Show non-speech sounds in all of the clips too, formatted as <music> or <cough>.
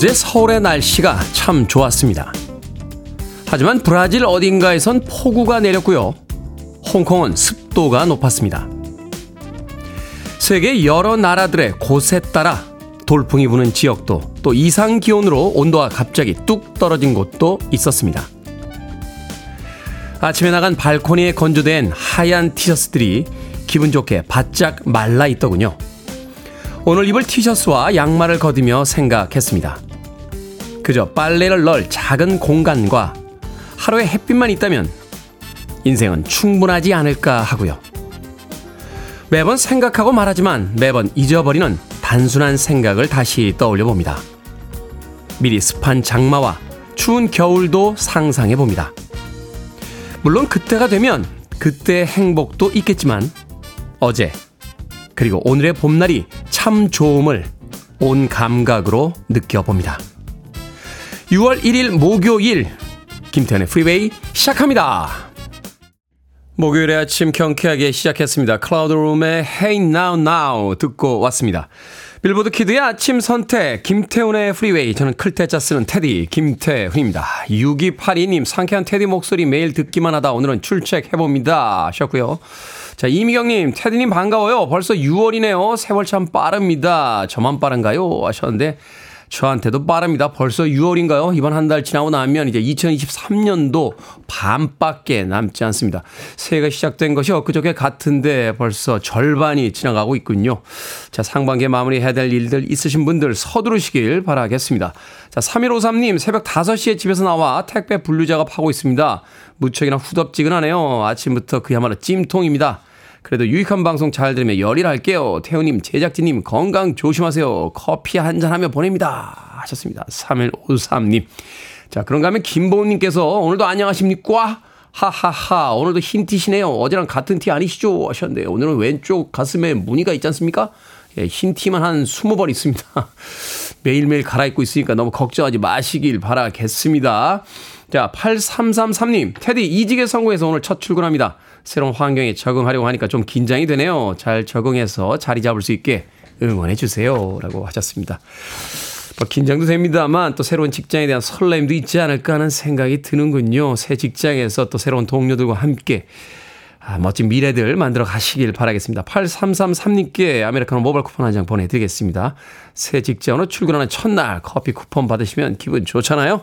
어제 서울의 날씨가 참 좋았습니다. 하지만 브라질 어딘가에선 폭우가 내렸고요. 홍콩은 습도가 높았습니다. 세계 여러 나라들의 곳에 따라 돌풍이 부는 지역도 또 이상 기온으로 온도가 갑자기 뚝 떨어진 곳도 있었습니다. 아침에 나간 발코니에 건조된 하얀 티셔츠들이 기분 좋게 바짝 말라 있더군요. 오늘 입을 티셔츠와 양말을 걷으며 생각했습니다. 그저 빨래를 넣을 작은 공간과 하루에 햇빛만 있다면 인생은 충분하지 않을까 하고요. 매번 생각하고 말하지만 매번 잊어버리는 단순한 생각을 다시 떠올려 봅니다. 미리 습한 장마와 추운 겨울도 상상해 봅니다. 물론 그때가 되면 그때의 행복도 있겠지만 어제 그리고 오늘의 봄날이 참 좋음을 온 감각으로 느껴봅니다. 6월 1일 목요일 김태훈의 프리웨이 시작합니다. 목요일의 아침 경쾌하게 시작했습니다. 클라우드룸의 Hey Now Now 듣고 왔습니다. 빌보드 키드의 아침 선택 김태훈의 프리웨이 저는 클 태 자 쓰는 테디 김태훈입니다. 6282님 상쾌한 테디 목소리 매일 듣기만 하다 오늘은 출첵해봅니다 하셨고요. 자 이미경님 테디님 반가워요. 벌써 6월이네요. 세월 참 빠릅니다. 저만 빠른가요? 하셨는데 저한테도 빠릅니다. 벌써 6월인가요? 이번 한 달 지나고 나면 이제 2023년도 반밖에 남지 않습니다. 새해가 시작된 것이 엊그저께 같은데 벌써 절반이 지나가고 있군요. 자, 상반기에 마무리해야 될 일들 있으신 분들 서두르시길 바라겠습니다. 자, 3153님 새벽 5시에 집에서 나와 택배 분류 작업하고 있습니다. 무척이나 후덥지근하네요. 아침부터 그야말로 찜통입니다. 그래도 유익한 방송 잘 들으면 열일할게요. 태우님, 제작진님 건강 조심하세요. 커피 한잔 하며 보냅니다. 하셨습니다. 3153님. 자, 그런가 하면 김보은님께서 오늘도 안녕하십니까? 하하하. 오늘도 흰 티시네요. 어제랑 같은 티 아니시죠? 하셨는데 오늘은 왼쪽 가슴에 무늬가 있지 않습니까? 예, 흰 티만 한 20벌 있습니다. <laughs> 매일매일 갈아입고 있으니까 너무 걱정하지 마시길 바라겠습니다. 자, 8333님. 테디 이직에 성공해서 오늘 첫 출근합니다. 새로운 환경에 적응하려고 하니까 좀 긴장이 되네요. 잘 적응해서 자리 잡을 수 있게 응원해 주세요. 라고 하셨습니다. 뭐 긴장도 됩니다만 또 새로운 직장에 대한 설렘도 있지 않을까 하는 생각이 드는군요. 새 직장에서 또 새로운 동료들과 함께 아, 멋진 미래들 만들어 가시길 바라겠습니다. 8333님께 아메리카노 모바일 쿠폰 한 장 보내드리겠습니다. 새 직장으로 출근하는 첫날 커피 쿠폰 받으시면 기분 좋잖아요.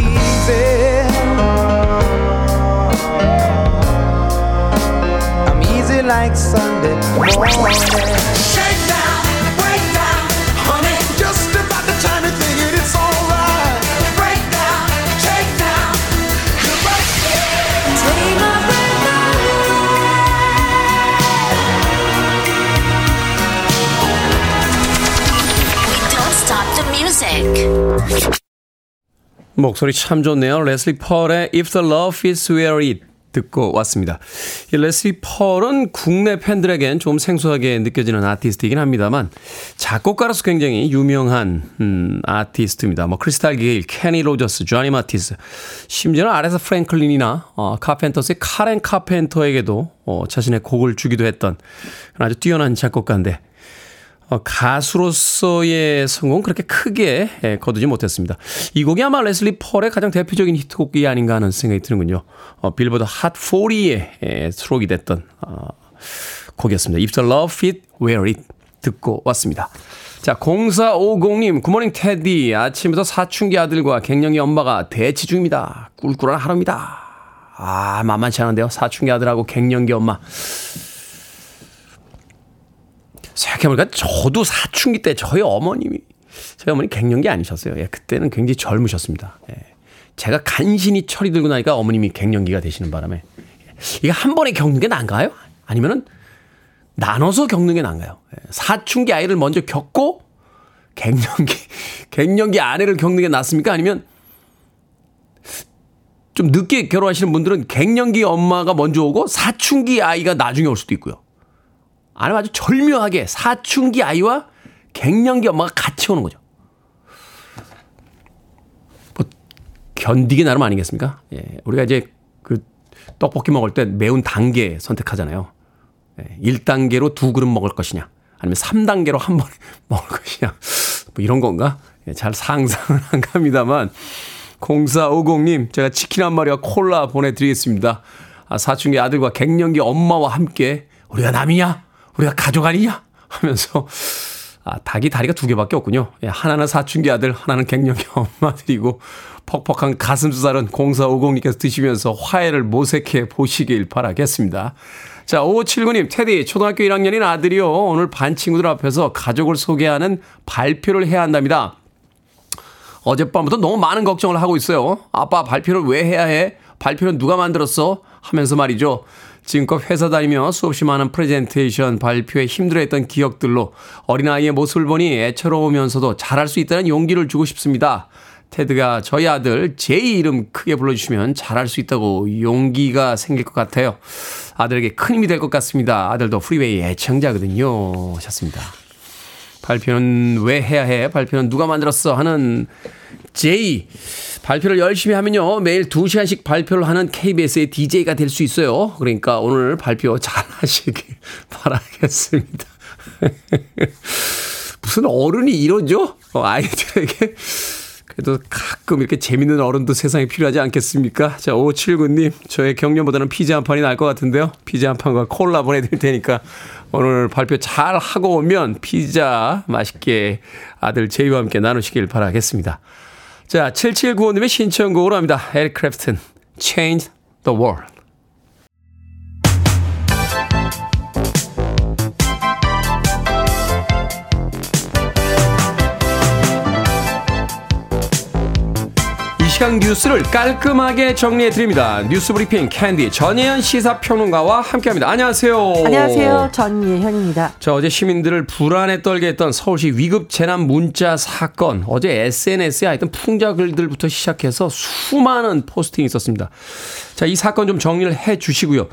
like Sunday morning. Shake down, break down, honey. Just about the time you think it, it's alright. Break down, take down, you're right. Take my breath Don't stop the music. 목소리 참 좋네요. 레슬리 펄의 If the Love Fits Where It 듣고 왔습니다. 이 레슬리 펄은 국내 팬들에겐 좀 생소하게 느껴지는 아티스트이긴 합니다만 작곡가로서 굉장히 유명한 음, 아티스트입니다. 뭐 크리스탈 게일, 케니 로저스, 조니 마티스, 심지어는 아레사 프랭클린이나 어, 카펜터스의 카렌 카펜터에게도 어, 자신의 곡을 주기도 했던 아주 뛰어난 작곡가인데 어, 가수로서의 성공 그렇게 크게 예, 거두지 못했습니다. 이 곡이 아마 레슬리 펄의 가장 대표적인 히트곡이 아닌가 하는 생각이 드는군요. 어, 빌보드 핫 40에 예, 수록이 됐던 어, 곡이었습니다. If the love fit, wear it 듣고 왔습니다. 자, 0450님, 굿모닝 테디. 아침부터 사춘기 아들과 갱년기 엄마가 대치 중입니다. 꿀꿀한 하루입니다. 아, 만만치 않은데요. 사춘기 아들하고 갱년기 엄마. 생각해보니까 저도 사춘기 때 저희 어머님이 저희 어머니 갱년기 아니셨어요. 예, 그때는 굉장히 젊으셨습니다. 예. 제가 간신히 철이 들고 나니까 어머님이 갱년기가 되시는 바람에 예. 이게 한 번에 겪는 게 나은가요? 아니면은 나눠서 겪는 게 나은가요? 예. 사춘기 아이를 먼저 겪고 갱년기 <laughs> 갱년기 아내를 겪는 게 낫습니까? 아니면 좀 늦게 결혼하시는 분들은 갱년기 엄마가 먼저 오고 사춘기 아이가 나중에 올 수도 있고요. 아니면 아주 절묘하게 사춘기 아이와 갱년기 엄마가 같이 오는 거죠. 뭐 견디기 나름 아니겠습니까? 예, 우리가 이제 그 떡볶이 먹을 때 매운 단계 선택하잖아요. 예, 1단계로 두 그릇 먹을 것이냐, 아니면 3단계로 한 번 <laughs> 먹을 것이냐, 뭐 이런 건가? 예, 잘 상상은 안 갑니다만 0450님, 제가 치킨 한 마리와 콜라 보내드리겠습니다. 아, 사춘기 아들과 갱년기 엄마와 함께 우리가 남이냐? 우리가 가족 아니냐? 하면서 아, 닭이 다리가 두 개밖에 없군요. 예, 하나는 사춘기 아들, 하나는 갱년기 엄마들이고 퍽퍽한 가슴살은 0450님께서 드시면서 화해를 모색해 보시길 바라겠습니다. 자, 5579님, 테디, 초등학교 1학년인 아들이요. 오늘 반 친구들 앞에서 가족을 소개하는 발표를 해야 한답니다. 어젯밤부터 너무 많은 걱정을 하고 있어요. 아빠 발표를 왜 해야 해? 발표는 누가 만들었어? 하면서 말이죠. 지금껏 회사 다니며 수없이 많은 프레젠테이션 발표에 힘들어했던 기억들로 어린아이의 모습을 보니 애처로우면서도 잘할 수 있다는 용기를 주고 싶습니다. 테디가 저희 아들 제이 이름 크게 불러주시면 잘할 수 있다고 용기가 생길 것 같아요. 아들에게 큰 힘이 될 것 같습니다. 아들도 프리웨이 애청자거든요. 하셨습니다. 발표는 왜 해야 해? 발표는 누가 만들었어? 하는 제이. 발표를 열심히 하면요. 매일 2시간씩 발표를 하는 KBS의 DJ가 될 수 있어요. 그러니까 오늘 발표 잘 <laughs> 하시길 바라겠습니다. <laughs> 무슨 어른이 이러죠? 어, 아이들에게. 그래도 가끔 이렇게 재밌는 어른도 세상에 필요하지 않겠습니까? 자, 5579님, 저의 경련보다는 피자 한 판이 나을 것 같은데요. 피자 한 판과 콜라 보내드릴 테니까 오늘 발표 잘 하고 오면 피자 맛있게 아들 제이와 함께 나누시길 바라겠습니다. 자, 7795님의 신청곡으로 합니다. 에릭 크래프튼, Change the World. 이 시간 뉴스를 깔끔하게 정리해 드립니다. 뉴스 브리핑 캔디 전예현 시사평론가와 함께합니다. 안녕하세요. 안녕하세요. 전예현입니다. 자, 어제 시민들을 불안에 떨게 했던 서울시 위급 재난 문자 사건. 어제 SNS에 하여튼 풍자 글들부터 시작해서 수많은 포스팅이 있었습니다. 자, 이 사건 좀 정리를 해 주시고요.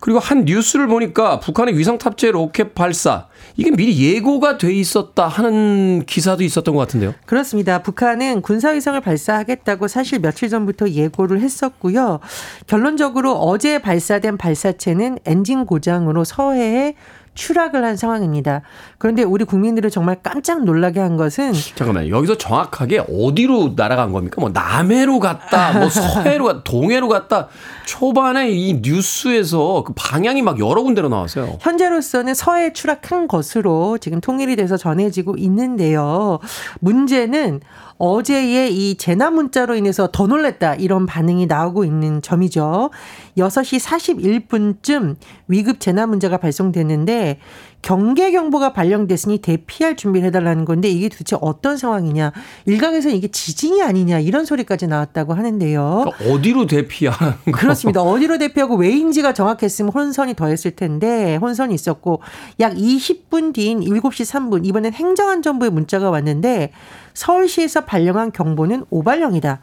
그리고 한 뉴스를 보니까 북한의 위성 탑재 로켓 발사 이게 미리 예고가 돼 있었다 하는 기사도 있었던 것 같은데요. 그렇습니다. 북한은 군사 위성을 발사하겠다고 사실 며칠 전부터 예고를 했었고요. 결론적으로 어제 발사된 발사체는 엔진 고장으로 서해에 추락을 한 상황입니다. 그런데 우리 국민들을 정말 깜짝 놀라게 한 것은 잠깐만요. 여기서 정확하게 어디로 날아간 겁니까? 뭐 남해로 갔다, 뭐 서해로 갔다, 동해로 갔다. 초반에 이 뉴스에서 그 방향이 막 여러 군데로 나왔어요. 현재로서는 서해에 추락한 것으로 지금 통일이 돼서 전해지고 있는데요. 문제는 어제의 이 재난 문자로 인해서 더 놀랬다 이런 반응이 나오고 있는 점이죠. 6시 41분쯤 위급 재난 문자가 발송됐는데 경계 경보가 발령됐으니 대피할 준비를 해달라는 건데 이게 도대체 어떤 상황이냐. 일각에서 이게 지진이 아니냐 이런 소리까지 나왔다고 하는데요. 그러니까 어디로 대피하는 거? 그렇습니다. 어디로 대피하고 왜인지가 정확했으면 혼선이 더했을 텐데 혼선이 있었고 약 20분 뒤인 7시 3분 이번엔 행정안전부의 문자가 왔는데 서울시에서 발령한 경보는 오발령이다.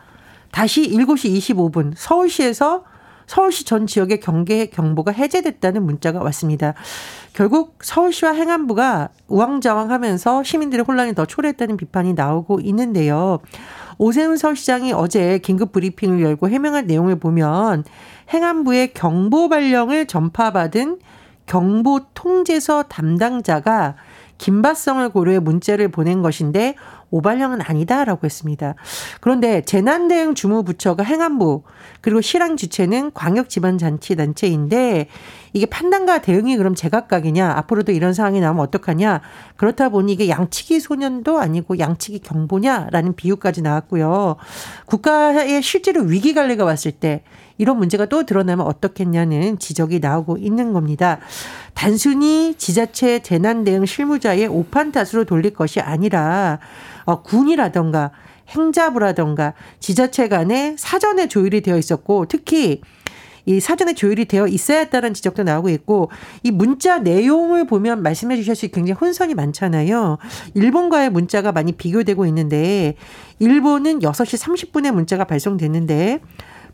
다시 7시 25분 서울시에서 서울시 전 지역의 경계 경보가 해제됐다는 문자가 왔습니다. 결국 서울시와 행안부가 우왕좌왕하면서 시민들의 혼란이 더 초래했다는 비판이 나오고 있는데요. 오세훈 서울시장이 어제 긴급 브리핑을 열고 해명한 내용을 보면 행안부의 경보 발령을 전파받은 경보 통제서 담당자가 긴박성을 고려해 문자를 보낸 것인데 오발령은 아니다라고 했습니다. 그런데 재난대응 주무부처가 행안부 그리고 실황 주체는 광역지방자치단체인데 이게 판단과 대응이 그럼 제각각이냐 앞으로도 이런 상황이 나오면 어떡하냐 그렇다 보니 이게 양치기 소년도 아니고 양치기 경보냐라는 비유까지 나왔고요. 국가의 실제로 위기 관리가 왔을 때 이런 문제가 또 드러나면 어떻겠냐는 지적이 나오고 있는 겁니다. 단순히 지자체 재난 대응 실무자의 오판 탓으로 돌릴 것이 아니라 어, 군이라던가 행자부라던가 지자체 간에 사전에 조율이 되어 있었고 특히 이 사전에 조율이 되어 있어야 했다는 지적도 나오고 있고 이 문자 내용을 보면 말씀해 주셨을 때 굉장히 혼선이 많잖아요. 일본과의 문자가 많이 비교되고 있는데 일본은 6시 30분에 문자가 발송됐는데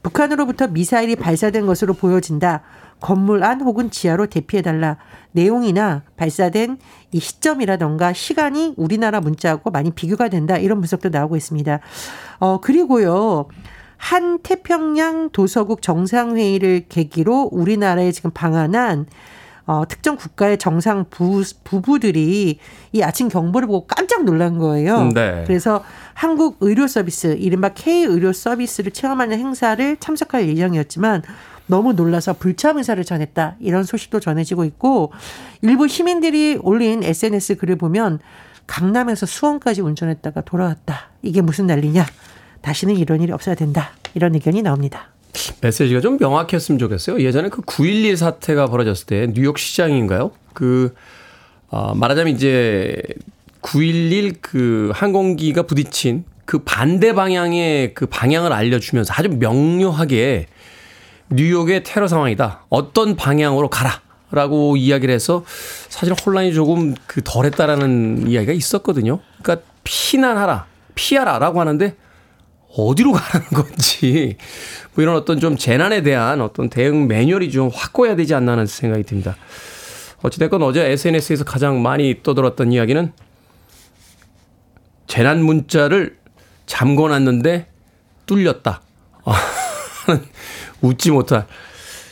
북한으로부터 미사일이 발사된 것으로 보여진다. 건물 안 혹은 지하로 대피해달라. 내용이나 발사된 이 시점이라던가 시간이 우리나라 문자하고 많이 비교가 된다. 이런 분석도 나오고 있습니다. 어, 그리고요. 한 태평양 도서국 정상회의를 계기로 우리나라에 지금 방한한 어, 특정 국가의 정상 부, 부부들이 이 아침 경보를 보고 깜짝 놀란 거예요. 네. 그래서 한국 의료 서비스, 이른바 K 의료 서비스를 체험하는 행사를 참석할 예정이었지만 너무 놀라서 불참 의사를 전했다. 이런 소식도 전해지고 있고 일부 시민들이 올린 SNS 글을 보면 강남에서 수원까지 운전했다가 돌아왔다. 이게 무슨 난리냐? 다시는 이런 일이 없어야 된다. 이런 의견이 나옵니다. 메시지가 좀 명확했으면 좋겠어요. 예전에 그 9.11 사태가 벌어졌을 때 뉴욕 시장인가요? 그, 어, 말하자면 이제 9.11 그 항공기가 부딪힌 그 반대 방향의 그 방향을 알려주면서 아주 명료하게 뉴욕의 테러 상황이다. 어떤 방향으로 가라. 라고 이야기를 해서 사실 혼란이 조금 그 덜했다라는 이야기가 있었거든요. 그러니까 피난하라, 피하라 라고 하는데 어디로 가는 건지 뭐 이런 어떤 좀 재난에 대한 어떤 대응 매뉴얼이 좀 확고해야 되지 않나 하는 생각이 듭니다. 어찌됐건 어제 SNS에서 가장 많이 떠들었던 이야기는 재난 문자를 잠궈놨는데 뚫렸다. <laughs> 웃지 못할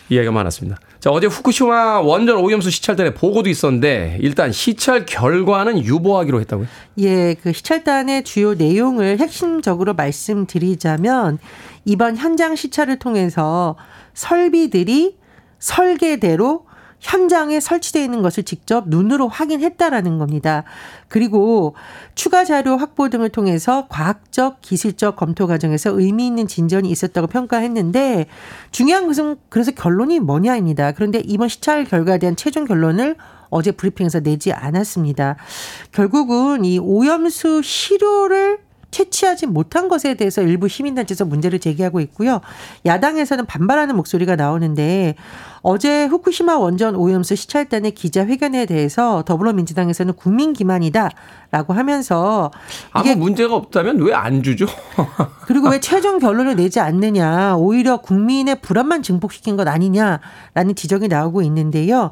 이야기가 많았습니다. 자, 어제 후쿠시마 원전 오염수 시찰단의 보고도 있었는데 일단 시찰 결과는 유보하기로 했다고요? 예, 그 시찰단의 주요 내용을 핵심적으로 말씀드리자면 이번 현장 시찰을 통해서 설비들이 설계대로 현장에 설치되어 있는 것을 직접 눈으로 확인했다라는 겁니다. 그리고 추가 자료 확보 등을 통해서 과학적, 기술적 검토 과정에서 의미 있는 진전이 있었다고 평가했는데 중요한 것은 그래서 결론이 뭐냐입니다. 그런데 이번 시찰 결과에 대한 최종 결론을 어제 브리핑에서 내지 않았습니다. 결국은 이 오염수 시료를 채취하지 못한 것에 대해서 일부 시민단체에서 문제를 제기하고 있고요. 야당에서는 반발하는 목소리가 나오는데 어제 후쿠시마 원전 오염수 시찰단의 기자회견에 대해서 더불어민주당에서는 국민 기만이다라고 하면서 아무 문제가 없다면 왜 안 주죠? <laughs> 그리고 왜 최종 결론을 내지 않느냐 오히려 국민의 불안만 증폭시킨 것 아니냐라는 지적이 나오고 있는데요.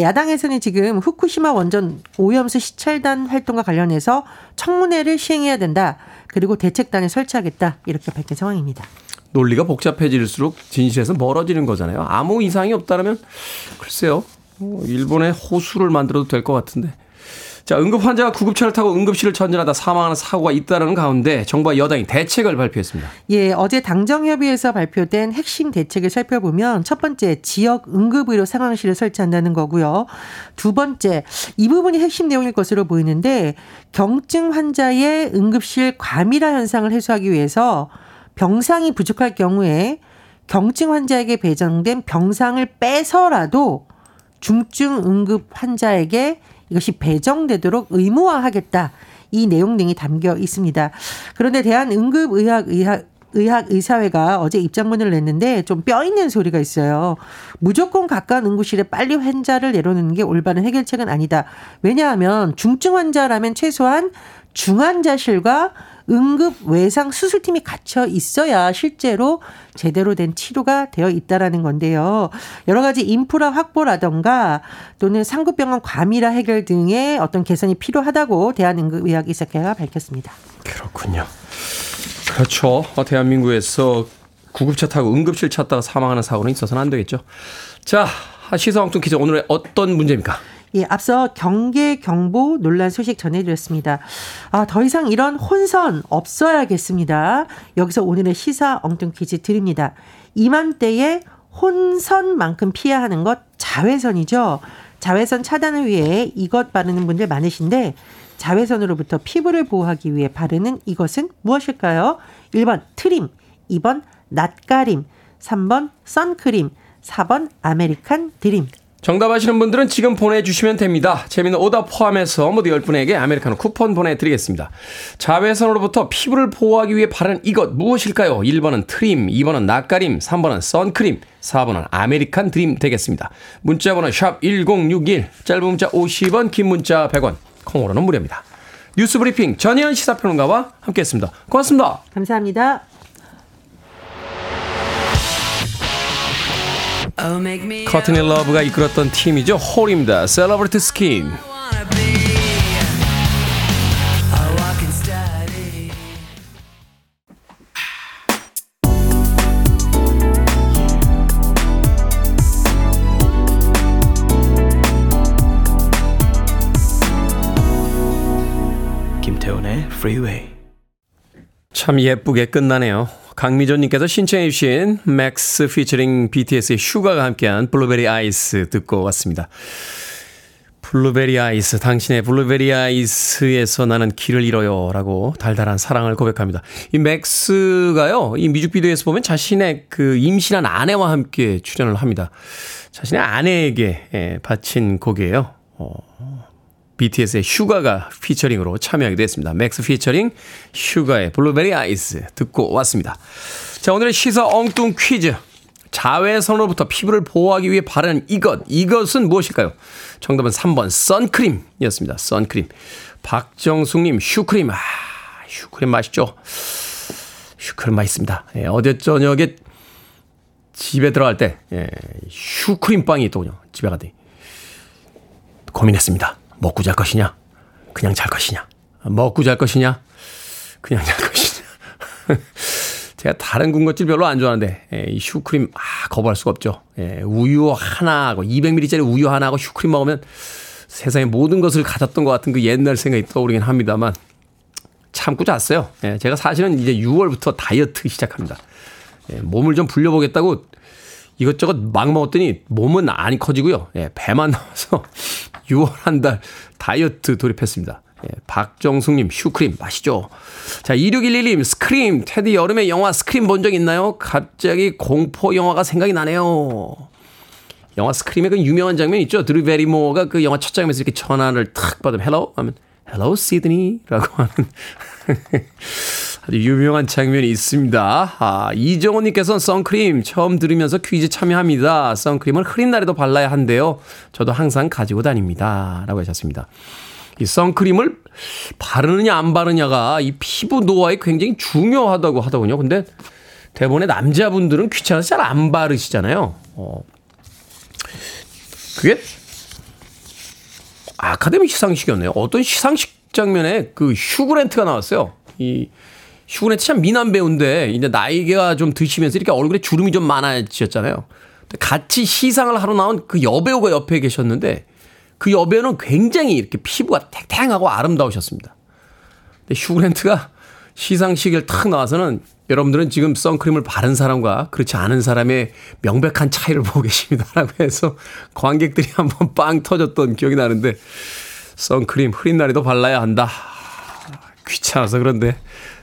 야당에서는 지금 후쿠시마 원전 오염수 시찰단 활동과 관련해서 청문회를 시행해야 된다. 그리고 대책단을 설치하겠다 이렇게 밝힌 상황입니다. 논리가 복잡해질수록 진실에서 멀어지는 거잖아요. 아무 이상이 없다면 글쎄요. 뭐 일본의 호수를 만들어도 될 것 같은데. 자, 응급 환자가 구급차를 타고 응급실을 전진하다 사망하는 사고가 있다는 가운데 정부와 여당이 대책을 발표했습니다. 예, 어제 당정협의에서 발표된 핵심 대책을 살펴보면 첫 번째 지역 응급의료 상황실을 설치한다는 거고요. 두 번째 이 부분이 핵심 내용일 것으로 보이는데 경증 환자의 응급실 과밀화 현상을 해소하기 위해서 병상이 부족할 경우에 경증 환자에게 배정된 병상을 빼서라도 중증 응급 환자에게 이것이 배정되도록 의무화하겠다. 이 내용 등이 담겨 있습니다. 그런데 대한응급의학의학 의학의사회가 어제 입장문을 냈는데 좀 뼈 있는 소리가 있어요. 무조건 가까운 응급실에 빨리 환자를 내려놓는 게 올바른 해결책은 아니다. 왜냐하면 중증 환자라면 최소한 중환자실과 응급 외상 수술팀이 갖춰 있어야 실제로 제대로 된 치료가 되어 있다라는 건데요. 여러 가지 인프라 확보라던가 또는 상급병원 과밀화 해결 등의 어떤 개선이 필요하다고 대한응급의학의사회가 밝혔습니다. 그렇군요. 그렇죠. 대한민국에서 구급차 타고 응급실 찾다가 사망하는 사고는 있어서는 안 되겠죠. 자, 시사왕뚱 기자 오늘의 어떤 문제입니까? 예, 앞서 경계 경보 논란 소식 전해드렸습니다. 아, 더 이상 이런 혼선 없어야겠습니다. 여기서 오늘의 시사 엉뚱 퀴즈 드립니다. 이맘때에 혼선만큼 피해야 하는 것 자외선이죠. 자외선 차단을 위해 이것 바르는 분들 많으신데 자외선으로부터 피부를 보호하기 위해 바르는 이것은 무엇일까요? 1번 트림, 2번 낯가림, 3번 선크림, 4번 아메리칸 드림. 정답 아시는 분들은 지금 보내주시면 됩니다. 재밌는 오답 포함해서 모두 10분에게 아메리카노 쿠폰 보내드리겠습니다. 자외선으로부터 피부를 보호하기 위해 바르는 이것 무엇일까요? 1번은 트림, 2번은 낯가림, 3번은 선크림, 4번은 아메리칸 드림 되겠습니다. 문자번호 샵 1061, 짧은 문자 50원, 긴 문자 100원, 콩으로는 무료입니다. 뉴스 브리핑 전예현 시사평론가와 함께했습니다. 고맙습니다. 감사합니다. 코트니 러브가 이끌었던 팀이죠. Hole입니다. Celebrity Skin. 김태훈의 Freeway. 참 예쁘게 끝나네요. 강미조님께서 신청해 주신 맥스 피처링 BTS의 슈가가 함께한 Blueberry Eyes 듣고 왔습니다. Blueberry Eyes, 당신의 Blueberry Eyes에서 나는 길을 잃어요. 라고 달달한 사랑을 고백합니다. 이 맥스가요, 이 뮤직비디오에서 보면 자신의 그 임신한 아내와 함께 출연을 합니다. 자신의 아내에게 예, 바친 곡이에요. 어, BTS의 슈가가 피처링으로 참여하기도 했습니다. 맥스 피처링 슈가의 Blueberry Eyes 듣고 왔습니다. 자, 오늘의 시사 엉뚱 퀴즈. 자외선으로부터 피부를 보호하기 위해 바르는 이것. 이것은 무엇일까요? 정답은 3번 선크림이었습니다. 선크림. 박정숙님 슈크림. 아, 슈크림 맛있죠? 슈크림 맛있습니다. 예, 어제 저녁에 집에 들어갈 때 예, 슈크림 빵이 있더군요. 집에 가더니 고민했습니다. 먹고 잘 것이냐? 그냥 잘 것이냐? 먹고 잘 것이냐? 그냥 잘 것이냐? <laughs> 제가 다른 군것질 별로 안 좋아하는데 예, 이 슈크림 아 거부할 수가 없죠. 예, 우유 하나하고 200ml짜리 우유 하나하고 슈크림 먹으면 세상의 모든 것을 가졌던 것 같은 그 옛날 생각이 떠오르긴 합니다만 참고 잤어요. 예, 제가 사실은 이제 6월부터 다이어트 시작합니다. 예, 몸을 좀 불려보겠다고 이것저것 막 먹었더니 몸은 안 커지고요. 예, 배만 <laughs> 나와서 6월 한 달 다이어트 돌입했습니다. 예, 박정숙님, 슈크림 맛있죠. 자, 2611님, Scream. 테디 여름에 영화 Scream 본 적 있나요? 갑자기 공포 영화가 생각이 나네요. 영화 Scream의 그 유명한 장면 있죠? 드루 베리모어가 그 영화 첫 장면에서 이렇게 전화를 탁 받으면 hello 하면 hello Sidney 라고 하는 아주 유명한 장면이 있습니다. 아, 이정호님께서는 선크림 처음 들으면서 퀴즈 참여합니다. 선크림은 흐린 날에도 발라야 한대요. 저도 항상 가지고 다닙니다. 라고 하셨습니다. 이 선크림을 바르느냐 안 바르냐가 이 피부 노화에 굉장히 중요하다고 하더군요. 근데 대부분의 남자분들은 귀찮아서 잘 안 바르시잖아요. 어. 그게 아카데미 시상식이었네요. 어떤 시상식 장면에 그 휴그랜트가 나왔어요. 이 휴그랜트 참 미남 배우인데 이제 나이가 좀 드시면서 이렇게 얼굴에 주름이 좀 많아지셨잖아요. 같이 시상을 하러 나온 그 여배우가 옆에 계셨는데 그 여배우는 굉장히 이렇게 피부가 탱탱하고 아름다우셨습니다. 근데 휴그랜트가 시상식을 탁 나와서는 여러분들은 지금 선크림을 바른 사람과 그렇지 않은 사람의 명백한 차이를 보고 계십니다라고 해서 관객들이 한번 빵 터졌던 기억이 나는데 선크림 흐린 날에도 발라야 한다. 귀찮아서 그런데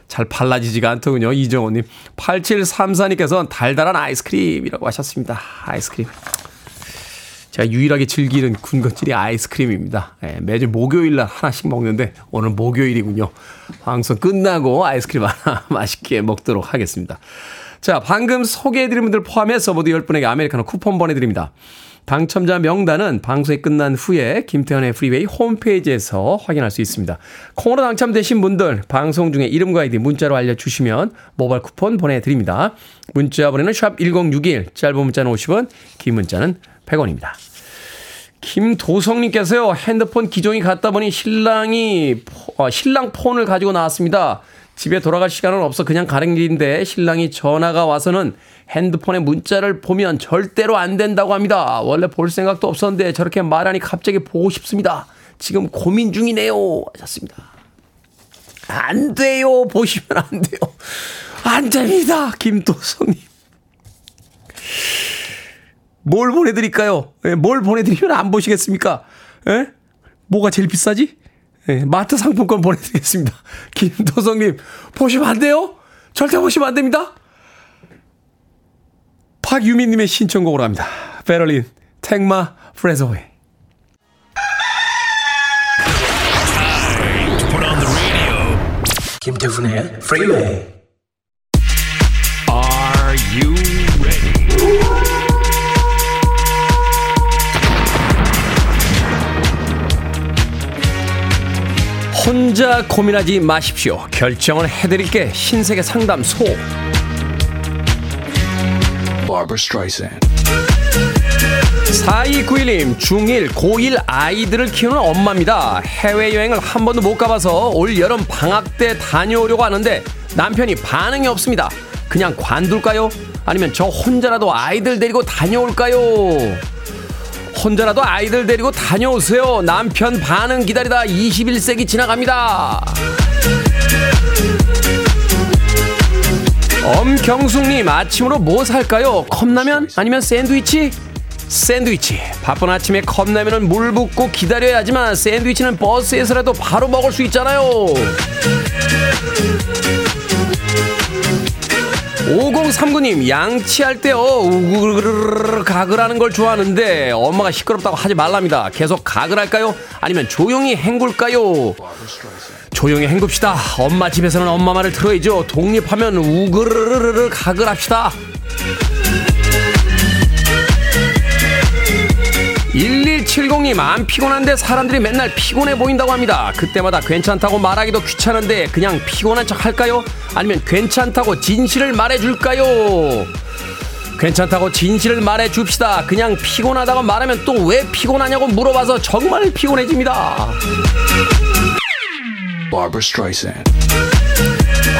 잘 발라지지가 않더군요. 이정호님. 8734님께서는 달달한 아이스크림이라고 하셨습니다. 아이스크림. 제가 유일하게 즐기는 군것질이 아이스크림입니다. 예, 매주 목요일 날 하나씩 먹는데 오늘 목요일이군요. 방송 끝나고 아이스크림 하나 <laughs> 맛있게 먹도록 하겠습니다. 자, 방금 소개해드린 분들 포함해서 모두 10분에게 아메리카노 쿠폰 보내드립니다. 당첨자 명단은 방송이 끝난 후에 김태훈의 프리웨이 홈페이지에서 확인할 수 있습니다. 콩으로 당첨되신 분들 방송 중에 이름과 아이디 문자로 알려주시면 모바일 쿠폰 보내드립니다. 문자 번호는 샵1061 짧은 문자는 50원 긴 문자는 100원입니다. 김도성님께서요 핸드폰 기종이 같다 보니 신랑이 포- 어, 신랑 폰을 가지고 나왔습니다. 집에 돌아갈 시간은 없어 그냥 가는 길인데 신랑이 전화가 와서는 핸드폰에 문자를 보면 절대로 안 된다고 합니다. 원래 볼 생각도 없었는데 저렇게 말하니 갑자기 보고 싶습니다. 지금 고민 중이네요. 하셨습니다. 안 돼요. 보시면 안 돼요. 안 됩니다. 김도성님. 뭘 보내드릴까요? 예, 뭘 보내드리면 안 보시겠습니까? 예? 뭐가 제일 비싸지? 예, 마트 상품권 보내드리겠습니다. <laughs> 김도성님, 보시면 안 돼요? 절대 보시면 안 됩니다. 박유민님의 신청곡으로 합니다. 베를린, 택마, 프레저웨이. 김태훈의 Freeway. Are you 혼자 고민하지 마십시오. 결정을 해드릴게 신세계 상담소. Barbara Streisand. 4291님, 중1, 고1 아이들을 키우는 엄마입니다. 해외여행을 한 번도 못 가봐서 올 여름 방학 때 다녀오려고 하는데 남편이 반응이 없습니다. 그냥 관둘까요? 아니면 저 혼자라도 아이들 데리고 다녀올까요? 혼자라도 아이들 데리고 다녀오세요. 남편 반응 기다리다 21세기 지나갑니다. 엄경숙님 아침으로 뭐 살까요? 컵라면 아니면 샌드위치? 샌드위치 바쁜 아침에 컵라면은 물 붓고 기다려야 하지만 샌드위치는 버스에서라도 바로 먹을 수 있잖아요 5039님 양치할 때요 우그르르르 가글하는 걸 좋아하는데 엄마가 시끄럽다고 하지 말랍니다 계속 가글할까요? 아니면 조용히 헹굴까요? 조용히 헹굽시다 엄마 집에서는 엄마 말을 들어야죠 독립하면 우그르르르 가글합시다 1170님 안 피곤한데 사람들이 맨날 피곤해 보인다고 합니다. 그때마다 괜찮다고 말하기도 귀찮은데 그냥 피곤한 척 할까요? 아니면 괜찮다고 진실을 말해줄까요? 괜찮다고 진실을 말해줍시다. 그냥 피곤하다고 말하면 또 왜 피곤하냐고 물어봐서 정말 피곤해집니다. Barbara Streisand.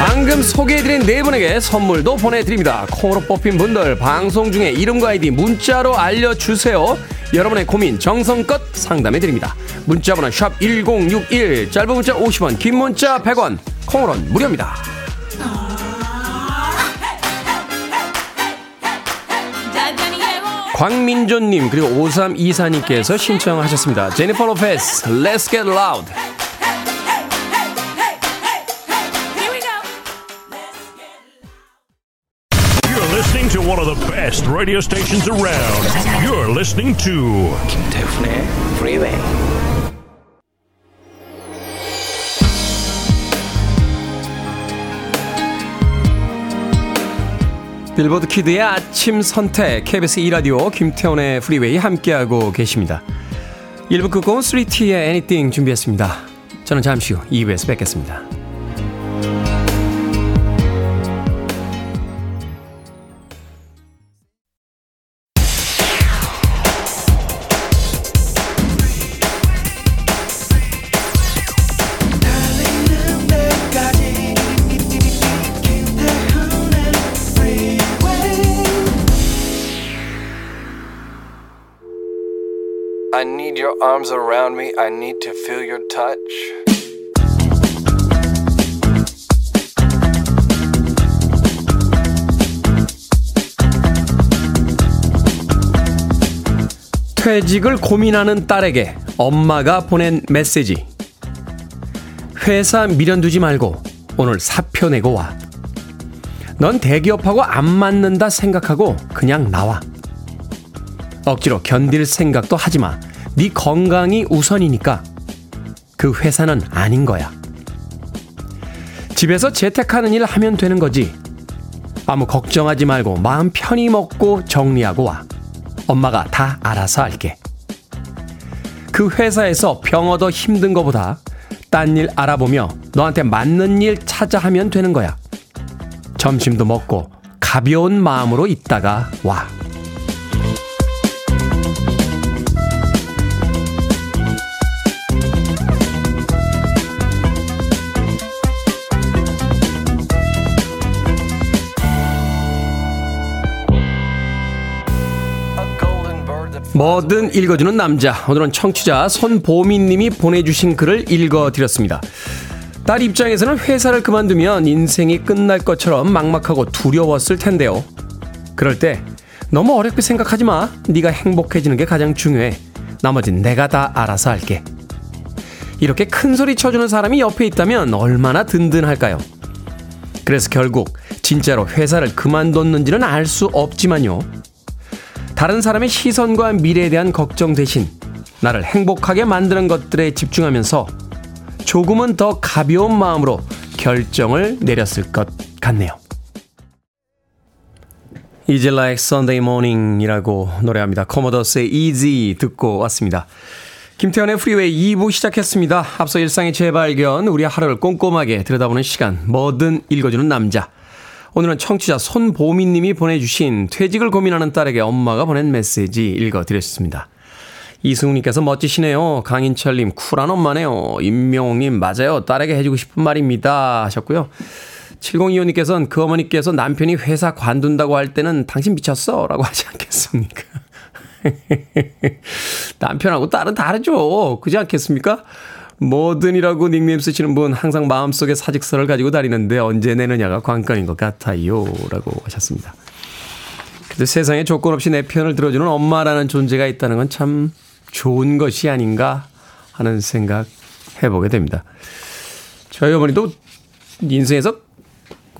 방금 소개해드린 네 분에게 선물도 보내드립니다. 콩으로 뽑힌 분들 방송 중에 이름과 아이디 문자로 알려주세요. 여러분의 고민 정성껏 상담해드립니다. 문자번호 샵1061 짧은 문자 50원 긴 문자 100원 콩으로는 무료입니다. 광민조님 그리고 5324님께서 신청하셨습니다. 제니퍼 로페스 Let's Get Loud listening to one of the best radio stations around. You're listening to 김태훈의 Freeway. 빌보드 kid의 아침 선택 KBS 2라디오 김태훈의 프리웨이 함께하고 계십니다. 1부 끝곡은 3T의 Anything 준비했습니다. 저는 잠시 후 2부에서 뵙겠습니다. Your arms around me. I need to feel your touch. 퇴직을 고민하는 딸에게 엄마가 보낸 메시지. 회사 미련 두지 말고 오늘 사표 내고 와. 넌 대기업하고 안 맞는다 생각하고 그냥 나와. 억지로 견딜 생각도 하지 마. 네 건강이 우선이니까 그 회사는 아닌 거야. 집에서 재택하는 일 하면 되는 거지. 아무 걱정하지 말고 마음 편히 먹고 정리하고 와. 엄마가 다 알아서 할게. 그 회사에서 병 얻어 힘든 거보다 딴 일 알아보며 너한테 맞는 일 찾아 하면 되는 거야. 점심도 먹고 가벼운 마음으로 있다가 와. 뭐든 읽어주는 남자. 오늘은 청취자 손보민님이 보내주신 글을 읽어드렸습니다. 딸 입장에서는 회사를 그만두면 인생이 끝날 것처럼 막막하고 두려웠을 텐데요. 그럴 때 너무 어렵게 생각하지 마. 네가 행복해지는 게 가장 중요해. 나머진 내가 다 알아서 할게. 이렇게 큰 소리 쳐주는 사람이 옆에 있다면 얼마나 든든할까요? 그래서 결국 진짜로 회사를 그만뒀는지는 알 수 없지만요. 다른 사람의 시선과 미래에 대한 걱정 대신 나를 행복하게 만드는 것들에 집중하면서 조금은 더 가벼운 마음으로 결정을 내렸을 것 같네요. Easy Like Sunday Morning이라고 노래합니다. 코모도스의 Easy 듣고 왔습니다. 김태훈의 프리웨이 2부 시작했습니다. 앞서 일상의 재발견, 우리 하루를 꼼꼼하게 들여다보는 시간, 뭐든 읽어주는 남자. 오늘은 청취자 손보미님이 보내주신 퇴직을 고민하는 딸에게 엄마가 보낸 메시지 읽어드렸습니다. 이승우님께서 멋지시네요. 강인철님 쿨한 엄마네요. 임명옥님 맞아요. 딸에게 해주고 싶은 말입니다 하셨고요. 7025님께서는 그 어머니께서 남편이 회사 관둔다고 할 때는 당신 미쳤어 라고 하지 않겠습니까? <laughs> 남편하고 딸은 다르죠. 그지 않겠습니까? 뭐든이라고 닉네임 쓰시는 분 항상 마음속에 사직서를 가지고 다니는데 언제 내느냐가 관건인 것 같아요. 라고 하셨습니다. 근데 세상에 조건 없이 내 편을 들어주는 엄마라는 존재가 있다는 건 참 좋은 것이 아닌가 하는 생각 해보게 됩니다. 저희 어머니도 인생에서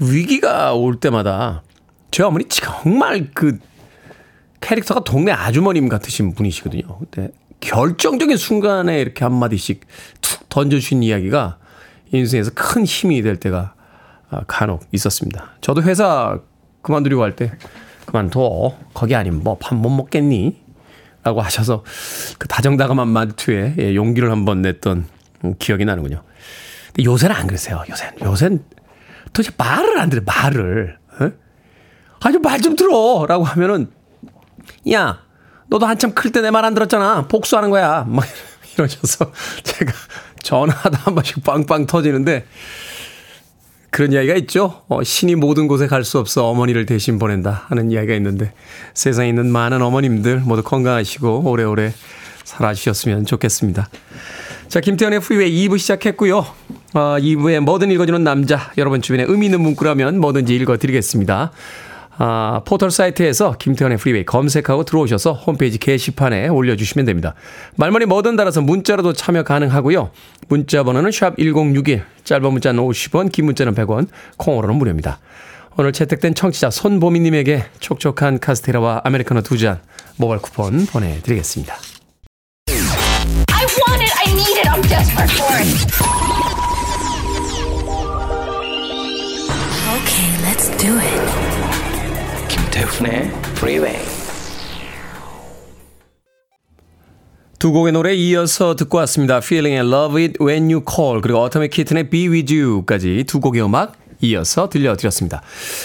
위기가 올 때마다 저희 어머니 정말 그 캐릭터가 동네 아주머님 같으신 분이시거든요. 근데 결정적인 순간에 이렇게 한마디씩 툭 던져주신 이야기가 인생에서 큰 힘이 될 때가 아, 간혹 있었습니다. 저도 회사 그만두려고 할 때 그만둬. 거기 아니면 뭐 밥 못 먹겠니? 라고 하셔서 그 다정다감한 말투에 예, 용기를 한번 냈던 기억이 나는군요. 근데 요새는 안 그러세요. 요새는. 요새는 도대체 말을 안 들어, 말을. 어? 아주 말 좀 들어! 라고 하면은, 야, 너도 한참 클 때 내 말 안 들었잖아. 복수하는 거야. 막 <laughs> 이러셔서 제가 전화하다 한 번씩 빵빵 터지는데, 그런 이야기가 있죠. 어, 신이 모든 곳에 갈 수 없어 어머니를 대신 보낸다 하는 이야기가 있는데 세상에 있는 많은 어머님들 모두 건강하시고 오래오래 살아주셨으면 좋겠습니다. 자, 김태훈의 프리웨이 2부 시작했고요. 어, 2부에 뭐든 읽어주는 남자, 여러분 주변에 의미 있는 문구라면 뭐든지 읽어드리겠습니다. 아, 포털 사이트에서 김태훈의 프리웨이 검색하고 들어오셔서 홈페이지 게시판에 올려주시면 됩니다. 말머리 뭐든 달아서 문자로도 참여 가능하고요. 문자 번호는 샵 1061, 짧은 문자는 50원, 긴 문자는 100원, 콩으로는 무료입니다. 오늘 채택된 청취자 손보미님에게 촉촉한 카스테라와 아메리카노 두 잔 모바일 쿠폰 보내드리겠습니다. Okay, let's do it. 김태훈의 Freeway. 두 곡의 노래 이어서 듣고 왔습니다. Feeling의 Love It When You Call 그리고 Atomic Kitten의 Be With You까지 두 곡의 음악 이어서 들려드렸습니다.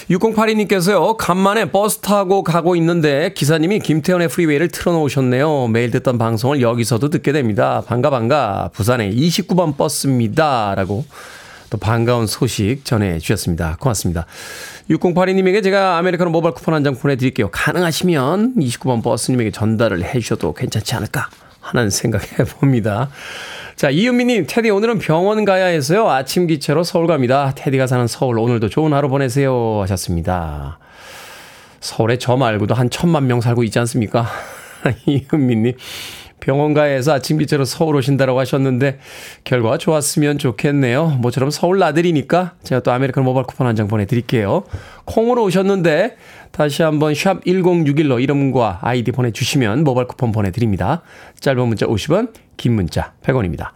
6082님께서요. 간만에 버스 타고 가고 있는데 기사님이 김태훈의 Freeway를 틀어놓으셨네요. 매일 듣던 방송을 여기서도 듣게 됩니다. 반가 반가 부산의 29번 버스입니다. 라고 또 반가운 소식 전해주셨습니다. 고맙습니다. 6082님에게 제가 아메리카노 모바일 쿠폰 한 장 보내드릴게요. 가능하시면 29번 버스님에게 전달을 해주셔도 괜찮지 않을까 하는 생각 해 봅니다. 자, 이은미님, 테디 오늘은 병원 가야 해서요. 아침 기차로 서울 갑니다. 테디가 사는 서울 오늘도 좋은 하루 보내세요 하셨습니다. 서울에 저 말고도 한 천만 명 살고 있지 않습니까? <laughs> 이은미님. 병원가에서 아침 기차로 서울 오신다라고 하셨는데 결과가 좋았으면 좋겠네요. 모처럼 서울 나들이니까 제가 또 아메리카노 모바일 쿠폰 한 장 보내드릴게요. 콩으로 오셨는데 다시 한번 샵 1061로 이름과 아이디 보내주시면 모바일 쿠폰 보내드립니다. 짧은 문자 50원, 긴 문자 100원입니다.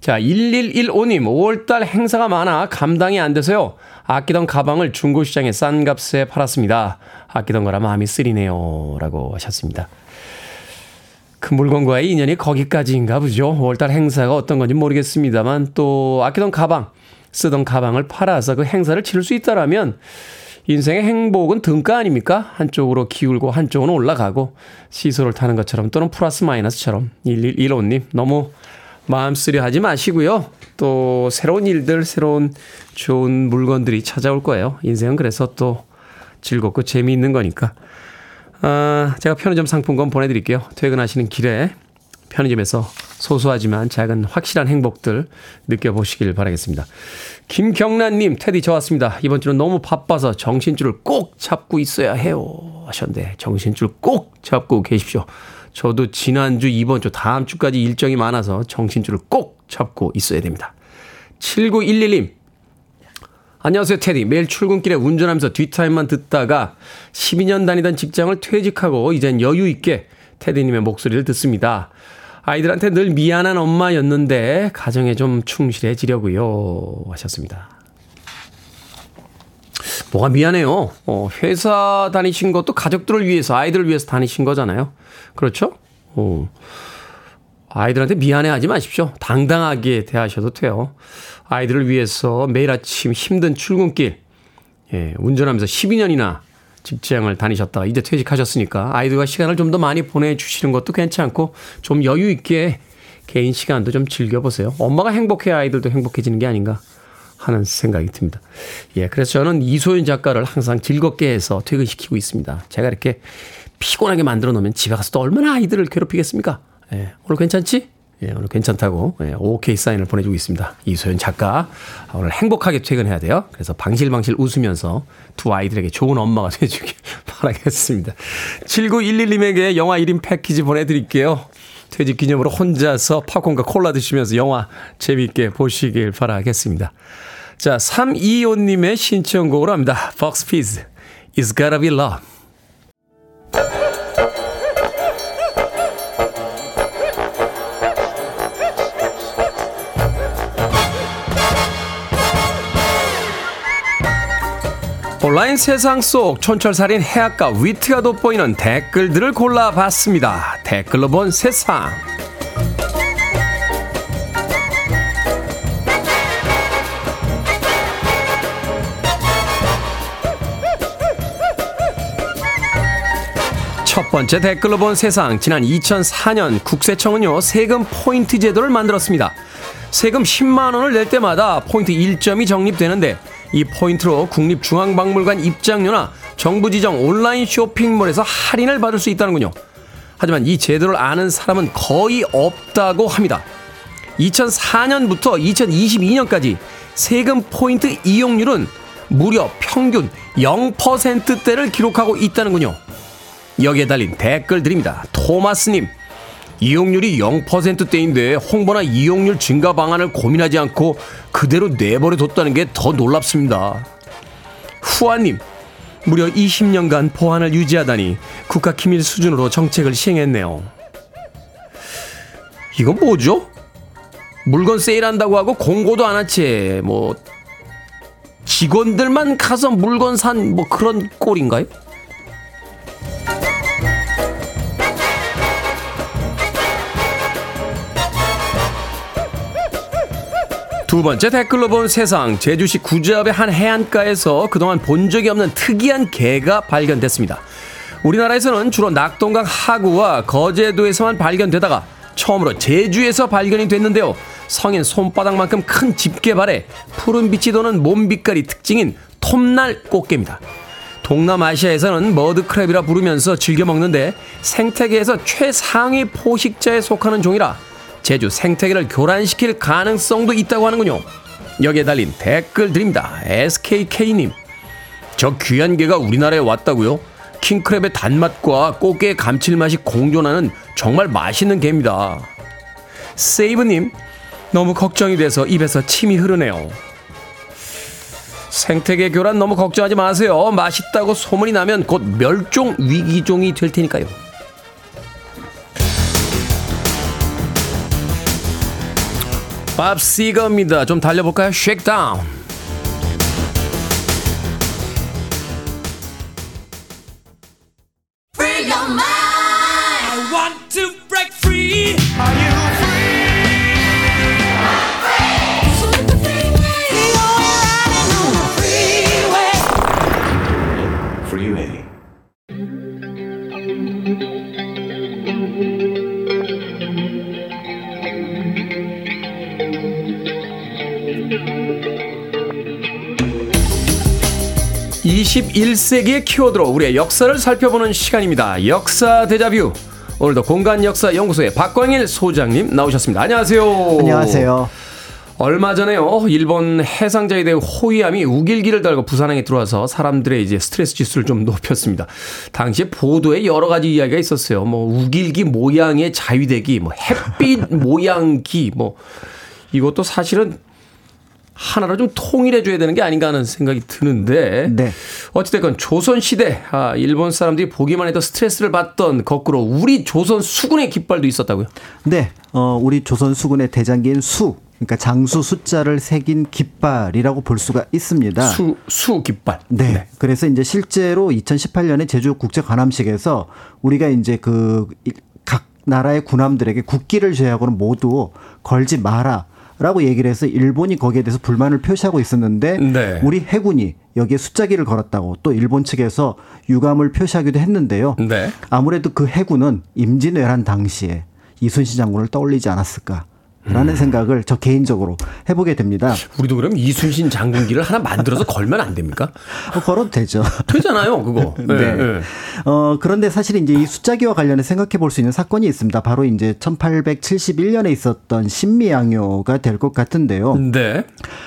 자, 1115님, 5월달 행사가 많아 감당이 안 돼서요. 아끼던 가방을 중고시장에 싼 값에 팔았습니다. 아끼던 거라 마음이 쓰리네요. 라고 하셨습니다. 그 물건과의 인연이 거기까지인가 보죠. 5월달 행사가 어떤 건지 모르겠습니다만 또 아끼던 가방, 쓰던 가방을 팔아서 그 행사를 치를 수 있다라면 인생의 행복은 등가 아닙니까? 한쪽으로 기울고 한쪽은 올라가고 시소를 타는 것처럼 또는 플러스 마이너스처럼 1115님 너무 마음 쓰려 하지 마시고요. 또 새로운 일들, 새로운 좋은 물건들이 찾아올 거예요. 인생은 그래서 또 즐겁고 재미있는 거니까. 아, 제가 편의점 상품권 보내드릴게요. 퇴근하시는 길에 편의점에서 소소하지만 작은 확실한 행복들 느껴보시길 바라겠습니다. 김경란님, 테디 저 왔습니다. 이번 주는 너무 바빠서 정신줄을 꼭 잡고 있어야 해요. 하셨는데, 정신줄 꼭 잡고 계십시오. 저도 지난주, 이번 주, 다음 주까지 일정이 많아서 정신줄을 꼭 잡고 있어야 됩니다. 7911님, 안녕하세요, 테디. 매일 출근길에 운전하면서 뒷타임만 듣다가 12년 다니던 직장을 퇴직하고 이젠 여유 있게 테디님의 목소리를 듣습니다. 아이들한테 늘 미안한 엄마였는데 가정에 좀 충실해지려고요. 하셨습니다. 뭐가 미안해요? 어, 회사 다니신 것도 가족들을 위해서, 아이들을 위해서 다니신 거잖아요. 그렇죠? 어. 아이들한테 미안해 하지 마십시오. 당당하게 대하셔도 돼요. 아이들을 위해서 매일 아침 힘든 출근길, 예, 운전하면서 12년이나 직장을 다니셨다가 이제 퇴직하셨으니까 아이들과 시간을 좀 더 많이 보내주시는 것도 괜찮고 좀 여유 있게 개인 시간도 좀 즐겨보세요. 엄마가 행복해야 아이들도 행복해지는 게 아닌가 하는 생각이 듭니다. 예, 그래서 저는 이소연 작가를 항상 즐겁게 해서 퇴근시키고 있습니다. 제가 이렇게 피곤하게 만들어 놓으면 집에 가서 또 얼마나 아이들을 괴롭히겠습니까? 예, 오늘 괜찮지? 예, 오늘 괜찮다고 예, 오케이 사인을 보내주고 있습니다. 이소연 작가 오늘 행복하게 퇴근해야 돼요. 그래서 방실방실 웃으면서 두 아이들에게 좋은 엄마가 <laughs> 되주길 바라겠습니다. 7911님에게 영화 1인 패키지 보내드릴게요. 퇴직 기념으로 혼자서 팝콘과 콜라 드시면서 영화 재미있게 보시길 바라겠습니다. 자, 325님의 신청곡으로 합니다. Fox Fizz, It's Gotta Be Love. 온라인 세상 속 촌철살인 해악과 위트가 돋보이는 댓글들을 골라봤습니다. 댓글로 본 세상. 첫 번째 댓글로 본 세상. 지난 2004년 국세청은요, 세금 포인트 제도를 만들었습니다. 세금 10만원을 낼 때마다 포인트 1점이 적립되는데, 이 포인트로 국립중앙박물관 입장료나 정부 지정 온라인 쇼핑몰에서 할인을 받을 수 있다는군요. 하지만 이 제도를 아는 사람은 거의 없다고 합니다. 2004년부터 2022년까지 세금 포인트 이용률은 무려 평균 0%대를 기록하고 있다는군요. 여기에 달린 댓글들입니다. 토마스님, 이용률이 0%대인데 홍보나 이용률 증가 방안을 고민하지 않고 그대로 내버려 뒀다는 게 더 놀랍습니다. 후아님, 무려 20년간 보안을 유지하다니 국가 기밀 수준으로 정책을 시행했네요. 이건 뭐죠? 물건 세일한다고 하고 공고도 안 하지. 뭐 직원들만 가서 물건 산 뭐 그런 꼴인가요? 두 번째 댓글로 본 세상 제주시 구좌읍의 한 해안가에서 그동안 본 적이 없는 특이한 개가 발견됐습니다. 우리나라에서는 주로 낙동강 하구와 거제도에서만 발견되다가 처음으로 제주에서 발견이 됐는데요. 성인 손바닥만큼 큰 집게발에 푸른 빛이 도는 몸 빛깔이 특징인 톱날 꽃게입니다. 동남아시아에서는 머드크랩이라 부르면서 즐겨 먹는데 생태계에서 최상위 포식자에 속하는 종이라 제주 생태계를 교란시킬 가능성도 있다고 하는군요. 여기에 달린 댓글 드립니다. SKK님. 저 귀한 개가 우리나라에 왔다고요? 킹크랩의 단맛과 꽃게의 감칠맛이 공존하는 정말 맛있는 개입니다. 세이브님. 너무 걱정이 돼서 입에서 침이 흐르네요. 생태계 교란 너무 걱정하지 마세요. 맛있다고 소문이 나면 곧 멸종 위기종이 될 테니까요. 밥 시거입니다. 좀 달려볼까요? 쉐이크다운. 21세기의 키워드로 우리의 역사를 살펴보는 시간입니다. 역사 대자뷰. 오늘도 공간 역사 연구소의 박광일 소장님 나오셨습니다. 안녕하세요. 안녕하세요. 얼마 전에요. 일본 해상자에 대한 호위함이 우길기를 달고 부산항에 들어와서 사람들의 이제 스트레스 지수를 좀 높였습니다. 당시에 보도에 여러 가지 이야기가 있었어요. 뭐 우길기 모양의 자위대기, 뭐 햇빛 <laughs> 모양기, 뭐 이것도 사실은 하나로 좀 통일해 줘야 되는 게 아닌가 하는 생각이 드는데 네. 어찌됐건 조선 시대 아, 일본 사람들이 보기만 해도 스트레스를 받던 거꾸로 우리 조선 수군의 깃발도 있었다고요. 네, 어, 우리 조선 수군의 대장기인 수, 그러니까 장수 숫자를 새긴 깃발이라고 볼 수가 있습니다. 수, 수 깃발. 네. 그래서 이제 실제로 2018년에 제주 국제 관함식에서 우리가 이제 그 각 나라의 군함들에게 국기를 제하고는 모두 걸지 마라. 라고 얘기를 해서 일본이 거기에 대해서 불만을 표시하고 있었는데 네. 우리 해군이 여기에 숫자기를 걸었다고 또 일본 측에서 유감을 표시하기도 했는데요. 네. 아무래도 그 해군은 임진왜란 당시에 이순신 장군을 떠올리지 않았을까. 음. 라는 생각을 저 개인적으로 해보게 됩니다. 우리도 그럼 이순신 장군기를 하나 만들어서 걸면 안 됩니까? 어, 걸어도 되죠. 되잖아요, 그거. <laughs> 네. 네. 네. 어, 그런데 사실 이제 이 숫자기와 관련해 생각해 볼 수 있는 사건이 있습니다. 바로 이제 1871년에 있었던 신미양요가 될 것 같은데요. 네.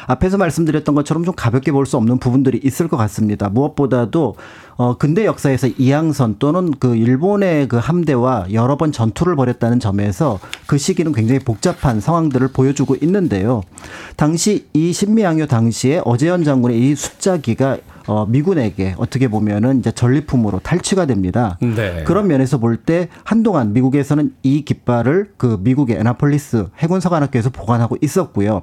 앞에서 말씀드렸던 것처럼 좀 가볍게 볼 수 없는 부분들이 있을 것 같습니다. 무엇보다도 어 근대 역사에서 이양선 또는 그 일본의 그 함대와 여러 번 전투를 벌였다는 점에서 그 시기는 굉장히 복잡한 상황들을 보여주고 있는데요. 당시 이 신미양요 당시에 어제현 장군의 이 숫자기가 어 미군에게 어떻게 보면은 이제 전리품으로 탈취가 됩니다. 네. 그런 면에서 볼 때 한동안 미국에서는 이 깃발을 그 미국의 에나폴리스 해군 서관학교에서 보관하고 있었고요.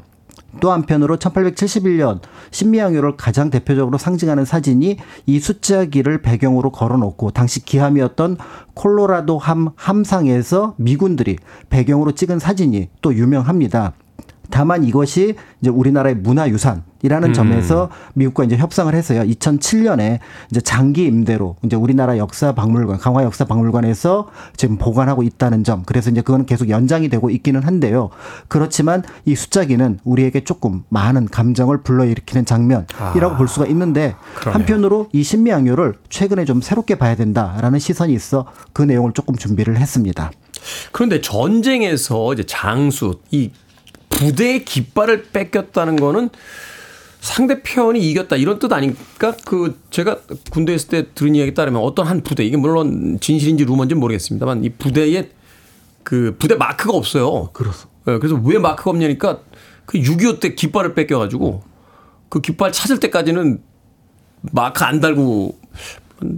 또 한편으로 1871년 신미양요를 가장 대표적으로 상징하는 사진이 이 숫자기를 배경으로 걸어놓고 당시 기함이었던 콜로라도 함 함상에서 미군들이 배경으로 찍은 사진이 또 유명합니다. 다만 이것이 이제 우리나라의 문화유산 이라는 점에서 미국과 이제 협상을 해서요. 2007년에 이제 장기 임대로 이제 우리나라 역사 박물관, 강화 역사 박물관에서 지금 보관하고 있다는 점. 그래서 이제 그거는 계속 연장이 되고 있기는 한데요. 그렇지만 이 숫자기는 우리에게 조금 많은 감정을 불러일으키는 장면이라고 볼 수가 있는데 그러네요. 한편으로 이 신미양요를 최근에 좀 새롭게 봐야 된다라는 시선이 있어 그 내용을 조금 준비를 했습니다. 그런데 전쟁에서 이제 장수, 이 부대의 깃발을 뺏겼다는 거는 상대편이 이겼다 이런 뜻 아닙니까? 그 제가 군대에 있을 때 들은 이야기에 따르면 어떤 한 부대 이게 물론 진실인지 루머인지 는 모르겠습니다만 이 부대에 그 부대 마크가 없어요. 그래서 그래서 왜 마크가 없냐니까 그 6.25 때 깃발을 뺏겨가지고 그 깃발 찾을 때까지는 마크 안 달고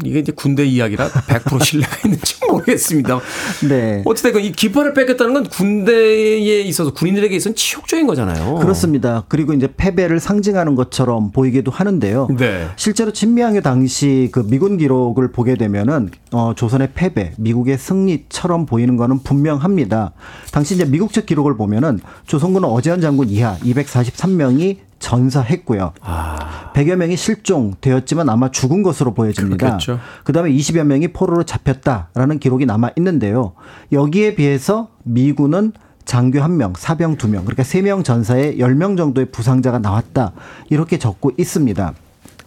이게 이제 군대 이야기라 100% 신뢰가 <laughs> 있는지 모르겠습니다. 네. 어찌됐건 이 깃발을 뺏겼다는 건 군대에 있어서 군인들에게 있어서는 치욕적인 거잖아요. 그렇습니다. 그리고 이제 패배를 상징하는 것처럼 보이기도 하는데요. 네. 실제로 친미양요 당시 그 미군 기록을 보게 되면은 어 조선의 패배, 미국의 승리처럼 보이는 거는 분명합니다. 당시 이제 미국 측 기록을 보면은 조선군은 어제현 장군 이하 243명이 전사했고요. 아. 100여 명이 실종되었지만 아마 죽은 것으로 보여집니다. 그렇겠죠. 그다음에 20여 명이 포로로 잡혔다라는 기록이 남아 있는데요. 여기에 비해서 미군은 장교 1명, 사병 2명, 그러니까 3명 전사에 10명 정도의 부상자가 나왔다. 이렇게 적고 있습니다.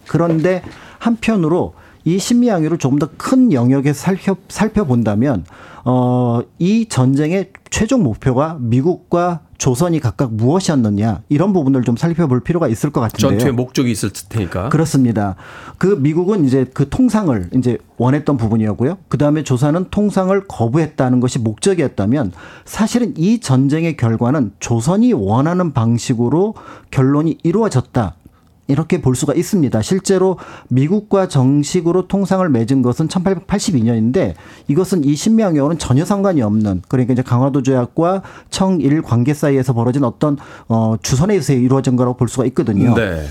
그런데 한편으로 이 신미양요를 조금 더 큰 영역에서 살펴, 살펴본다면 어, 이 전쟁의 최종 목표가 미국과 조선이 각각 무엇이었느냐 이런 부분을 좀 살펴볼 필요가 있을 것 같은데요. 전투의 목적이 있을 테니까. 그렇습니다. 그 미국은 이제 그 통상을 이제 원했던 부분이었고요. 그 다음에 조선은 통상을 거부했다는 것이 목적이었다면 사실은 이 전쟁의 결과는 조선이 원하는 방식으로 결론이 이루어졌다. 이렇게 볼 수가 있습니다. 실제로 미국과 정식으로 통상을 맺은 것은 1882년인데 이것은 이 신명여와는 전혀 상관이 없는 그러니까 이제 강화도 조약과 청일 관계 사이에서 벌어진 어떤 어 주선에 의해서 이루어진 거라고 볼 수가 있거든요. 네.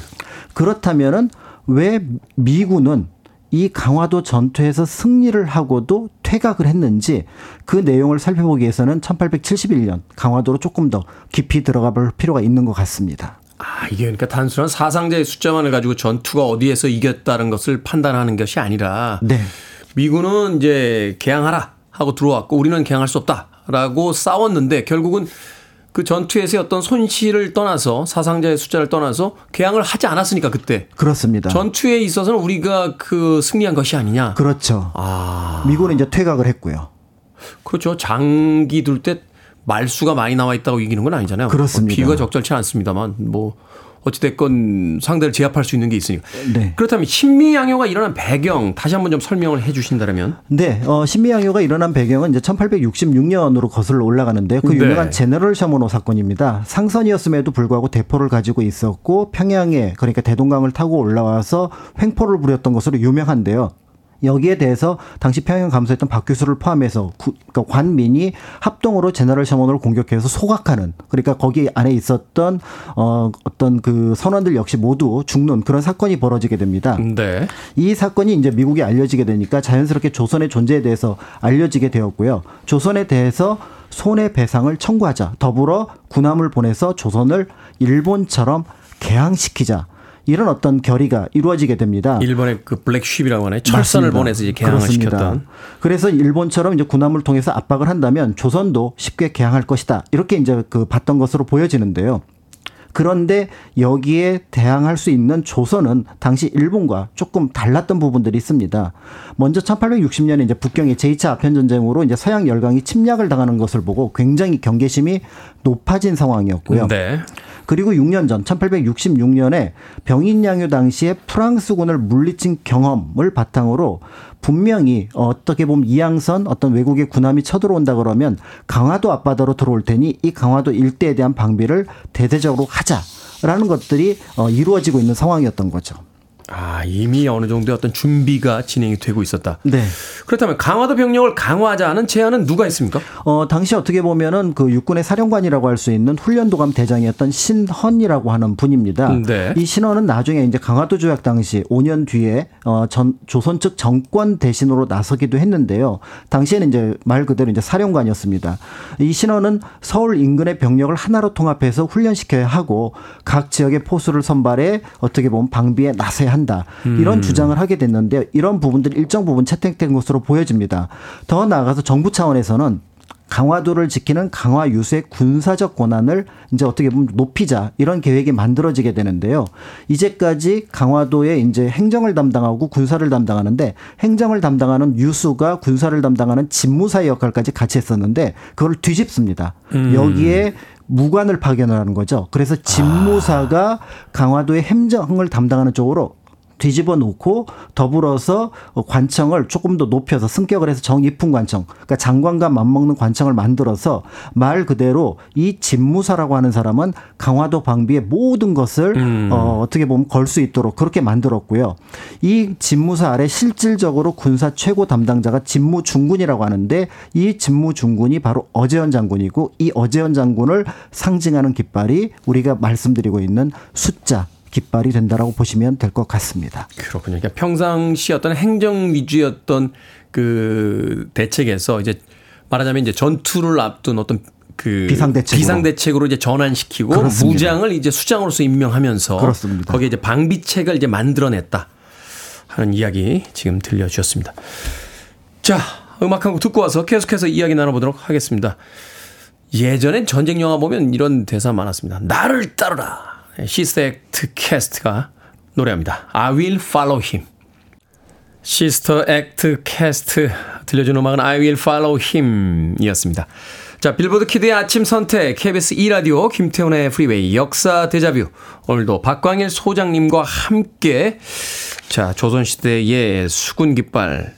그렇다면은 왜 미군은 이 강화도 전투에서 승리를 하고도 퇴각을 했는지 그 내용을 살펴보기 위해서는 1871년 강화도로 조금 더 깊이 들어가 볼 필요가 있는 것 같습니다. 아, 이게 그러니까 단순한 사상자의 숫자만을 가지고 전투가 어디에서 이겼다는 것을 판단하는 것이 아니라 네. 미군은 이제 개항하라 하고 들어왔고 우리는 개항할 수 없다라고 싸웠는데 결국은 그 전투에서의 어떤 손실을 떠나서 사상자의 숫자를 떠나서 개항을 하지 않았으니까 그때 그렇습니다. 전투에 있어서는 우리가 그 승리한 것이 아니냐. 그렇죠. 아, 미군은 이제 퇴각을 했고요. 그렇죠. 장기 둘 때 말수가 많이 나와 있다고 이기는 건 아니잖아요. 그렇습니다. 비유가 적절치 않습니다만 뭐 어찌됐건 상대를 제압할 수 있는 게 있으니까. 네. 그렇다면 신미양요가 일어난 배경 다시 한번 좀 설명을 해 주신다면. 네, 어, 신미양요가 일어난 배경은 이제 1866년으로 거슬러 올라가는데요. 그 네. 유명한 제너럴 셔모노 사건입니다. 상선이었음에도 불구하고 대포를 가지고 있었고 평양에 그러니까 대동강을 타고 올라와서 횡포를 부렸던 것으로 유명한데요. 여기에 대해서 당시 평양 감사했던 박 교수를 포함해서 구, 그러니까 관민이 합동으로 제너럴 셔먼을 공격해서 소각하는 그러니까 거기 안에 있었던 어 어떤 그 선원들 역시 모두 죽는 그런 사건이 벌어지게 됩니다. 네. 이 사건이 이제 미국에 알려지게 되니까 자연스럽게 조선의 존재에 대해서 알려지게 되었고요. 조선에 대해서 손해배상을 청구하자. 더불어 군함을 보내서 조선을 일본처럼 개항시키자. 이런 어떤 결의가 이루어지게 됩니다. 일본의 그 블랙쉽이라고 하나요? 철선을 맞습니다. 보내서 이제 개항을 그렇습니다. 시켰던. 그래서 일본처럼 이제 군함을 통해서 압박을 한다면 조선도 쉽게 개항할 것이다. 이렇게 이제 그 봤던 것으로 보여지는데요. 그런데 여기에 대항할 수 있는 조선은 당시 일본과 조금 달랐던 부분들이 있습니다. 먼저 1860년에 이제 북경의 제2차 아편 전쟁으로 이제 서양 열강이 침략을 당하는 것을 보고 굉장히 경계심이 높아진 상황이었고요. 네. 그리고 6년 전 1866년에 병인양요 당시에 프랑스군을 물리친 경험을 바탕으로 분명히 어떻게 보면 이양선 어떤 외국의 군함이 쳐들어온다 그러면 강화도 앞바다로 들어올 테니 이 강화도 일대에 대한 방비를 대대적으로 하자라는 것들이 어, 이루어지고 있는 상황이었던 거죠. 아, 이미 어느 정도의 어떤 준비가 진행이 되고 있었다. 네. 그렇다면 강화도 병력을 강화하자는 제안은 누가 했습니까? 어, 당시 어떻게 보면은 그 육군의 사령관이라고 할 수 있는 훈련도감 대장이었던 신헌이라고 하는 분입니다. 네. 이 신헌은 나중에 이제 강화도 조약 당시 5년 뒤에 어, 전, 조선 측 정권 대신으로 나서기도 했는데요. 당시에는 이제 말 그대로 이제 사령관이었습니다. 이 신헌은 서울 인근의 병력을 하나로 통합해서 훈련시켜야 하고 각 지역의 포수를 선발해 어떻게 보면 방비에 나서야 한다. 이런 주장을 하게 됐는데 이런 부분들이 일정 부분 채택된 것으로 보여집니다. 더 나아가서 정부 차원에서는 강화도를 지키는 강화 유수의 군사적 권한을 이제 어떻게 보면 높이자 이런 계획이 만들어지게 되는데요. 이제까지 강화도에 이제 행정을 담당하고 군사를 담당하는데 행정을 담당하는 유수가 군사를 담당하는 집무사의 역할까지 같이 했었는데 그걸 뒤집습니다. 여기에 무관을 파견을 하는 거죠. 그래서 집무사가 강화도의 행정을 담당하는 쪽으로 뒤집어 놓고 더불어서 관청을 조금 더 높여서 승격을 해서 정입훈 관청, 그러니까 장관과 맞먹는 관청을 만들어서 말 그대로 이 집무사라고 하는 사람은 강화도 방비의 모든 것을 어, 어떻게 보면 걸 수 있도록 그렇게 만들었고요. 이 집무사 아래 실질적으로 군사 최고 담당자가 집무 중군이라고 하는데 이 집무 중군이 바로 어재현 장군이고 이 어재현 장군을 상징하는 깃발이 우리가 말씀드리고 있는 숫자 깃발이 된다라고 보시면 될 것 같습니다. 그렇군요. 그러니까 평상시 어떤 행정 위주였던 그 대책에서 이제 말하자면 이제 전투를 앞둔 어떤 그 비상대책으로. 비상대책으로 이제 전환시키고 그렇습니다. 무장을 이제 수장으로서 임명하면서 그렇습니다. 거기에 이제 방비책을 이제 만들어냈다 하는 이야기 지금 들려주셨습니다. 자, 음악 한 곡 듣고 와서 계속해서 이야기 나눠보도록 하겠습니다. 예전엔 전쟁 영화 보면 이런 대사 많았습니다. 나를 따르라. Sister Act Cast가 노래합니다. I will follow him. Sister Act Cast 들려준 음악은 I will follow him 이었습니다. 자, Billboard Kid의 아침 선택, KBS 2라디오, 김태훈의 Freeway, 역사 데자뷰. 오늘도 박광일 소장님과 함께, 자, 조선시대의 수군 깃발,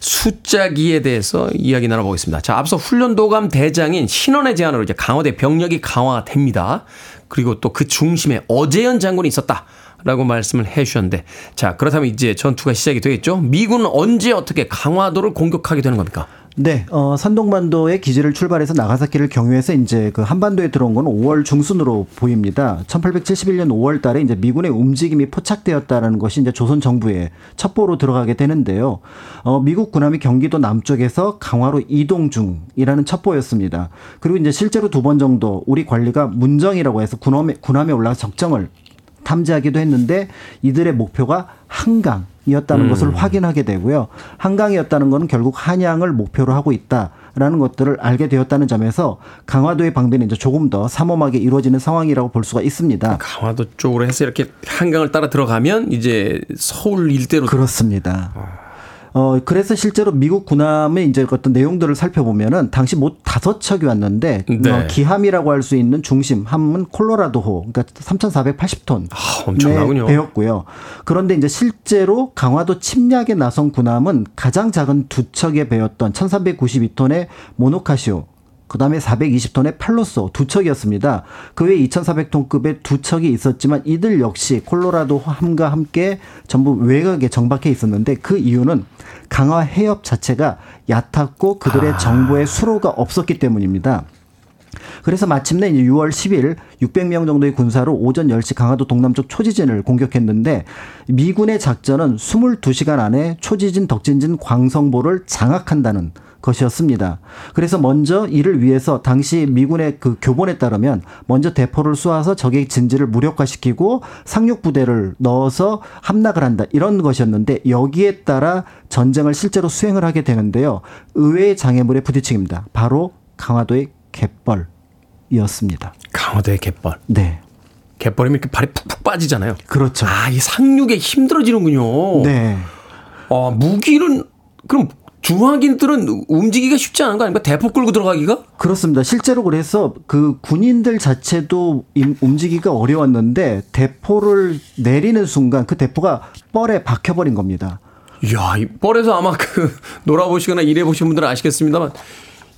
수자기에 대해서 이야기 나눠보겠습니다. 자, 앞서 훈련도감 대장인 신헌의 제안으로 이제 강화도의 병력이 강화됩니다. 그리고 또 그 중심에 어재연 장군이 있었다. 라고 말씀을 해 주셨는데, 자, 그렇다면 이제 전투가 시작이 되겠죠? 미군은 언제 어떻게 강화도를 공격하게 되는 겁니까? 네, 어, 산동반도의 기지를 출발해서 나가사키를 경유해서 이제 그 한반도에 들어온 건 5월 중순으로 보입니다. 1871년 5월 달에 이제 미군의 움직임이 포착되었다는 것이 이제 조선 정부의 첩보로 들어가게 되는데요. 어, 미국 군함이 경기도 남쪽에서 강화로 이동 중이라는 첩보였습니다. 그리고 이제 실제로 두 번 정도 우리 관리가 문정이라고 해서 군함에, 군함에 올라가 적정을 탐지하기도 했는데 이들의 목표가 한강 이었다는 것을 확인하게 되고요. 한강이었다는 것은 결국 한양을 목표로 하고 있다라는 것들을 알게 되었다는 점에서 강화도의 방비는 이제 조금 더 삼엄하게 이루어지는 상황이라고 볼 수가 있습니다. 강화도 쪽으로 해서 이렇게 한강을 따라 들어가면 이제 서울 일대로 그렇습니다. 어, 그래서 실제로 미국 군함의 이제 어떤 내용들을 살펴보면은 당시 뭐 다섯 척이 왔는데 네. 어, 기함이라고 할 수 있는 중심 함은 콜로라도호 그러니까 3,480톤 아, 엄청나군요. 배였고요. 그런데 이제 실제로 강화도 침략에 나선 군함은 가장 작은 두 척의 배였던 1,392톤의 모노카시오 그다음에 420톤의 팔로소 두 척이었습니다. 그 외에 2,400톤급의 두 척이 있었지만 이들 역시 콜로라도 함과 함께 전부 외곽에 정박해 있었는데 그 이유는 강화 해협 자체가 얕았고 그들의 정보에 수로가 없었기 때문입니다. 그래서 마침내 이제 6월 10일 600명 정도의 군사로 오전 10시 강화도 동남쪽 초지진을 공격했는데 미군의 작전은 22시간 안에 초지진 덕진진 광성보를 장악한다는 것이었습니다. 그래서 먼저 이를 위해서 당시 미군의 그 교본에 따르면 먼저 대포를 쏘아서 적의 진지를 무력화시키고 상륙 부대를 넣어서 함락을 한다 이런 것이었는데 여기에 따라 전쟁을 실제로 수행을 하게 되는데요. 의외의 장애물에 부딪힙니다. 바로 강화도의 갯벌이었습니다. 강화도의 갯벌. 네. 갯벌이면 이렇게 발이 푹푹 빠지잖아요. 그렇죠. 아, 이 상륙에 힘들어지는군요. 네. 아, 무기는 그럼 중화기들은 움직이기가 쉽지 않은 거 아닙니까? 대포 끌고 들어가기가? 그렇습니다. 실제로 그래서 그 군인들 자체도 임- 움직이기가 어려웠는데 대포를 내리는 순간 그 대포가 뻘에 박혀버린 겁니다. 이야, 이 뻘에서 아마 그 <laughs> 놀아보시거나 일해보신 분들은 아시겠습니다만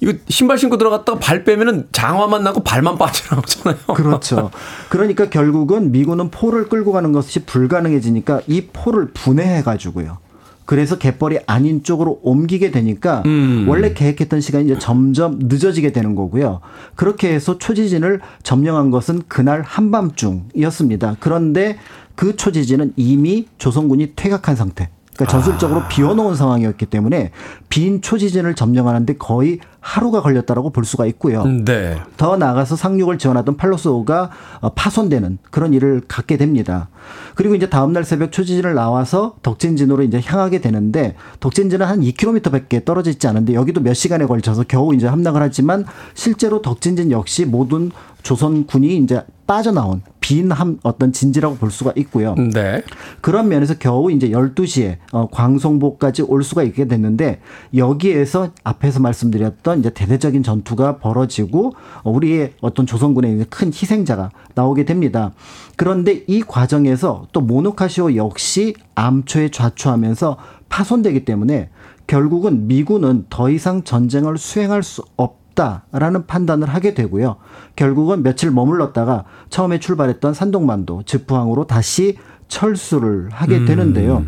이거 신발 신고 들어갔다가 발 빼면은 장화만 나고 발만 빠져나오잖아요. 그렇죠. <laughs> 그러니까 결국은 미군은 포를 끌고 가는 것이 불가능해지니까 이 포를 분해해가지고요. 그래서 갯벌이 아닌 쪽으로 옮기게 되니까 원래 계획했던 시간이 이제 점점 늦어지게 되는 거고요. 그렇게 해서 초지진을 점령한 것은 그날 한밤중이었습니다. 그런데 그 초지진은 이미 조선군이 퇴각한 상태. 그러니까 전술적으로 비워놓은 상황이었기 때문에 빈 초지진을 점령하는데 거의 하루가 걸렸다라고 볼 수가 있고요. 네. 더 나아가서 상륙을 지원하던 팔로스호가 어, 파손되는 그런 일을 갖게 됩니다. 그리고 이제 다음날 새벽 초지진을 나와서 덕진진으로 이제 향하게 되는데 덕진진은 한 2km밖에 떨어져 있지 않은데 여기도 몇 시간에 걸쳐서 겨우 이제 함락을 하지만 실제로 덕진진 역시 모든 조선군이 이제 빠져나온 빈함 어떤 진지라고 볼 수가 있고요. 네. 그런 면에서 겨우 이제 12시에 어, 광송보까지 올 수가 있게 됐는데 여기에서 앞에서 말씀드렸던 이제 대대적인 전투가 벌어지고 어, 우리의 어떤 조선군의 이제 큰 희생자가 나오게 됩니다. 그런데 이 과정에서 또 모노카시오 역시 암초에 좌초하면서 파손되기 때문에 결국은 미군은 더 이상 전쟁을 수행할 수 없. 다라는 판단을 하게 되고요. 결국은 며칠 머물렀다가 처음에 출발했던 산동만도 즉포항으로 다시 철수를 하게 되는데요.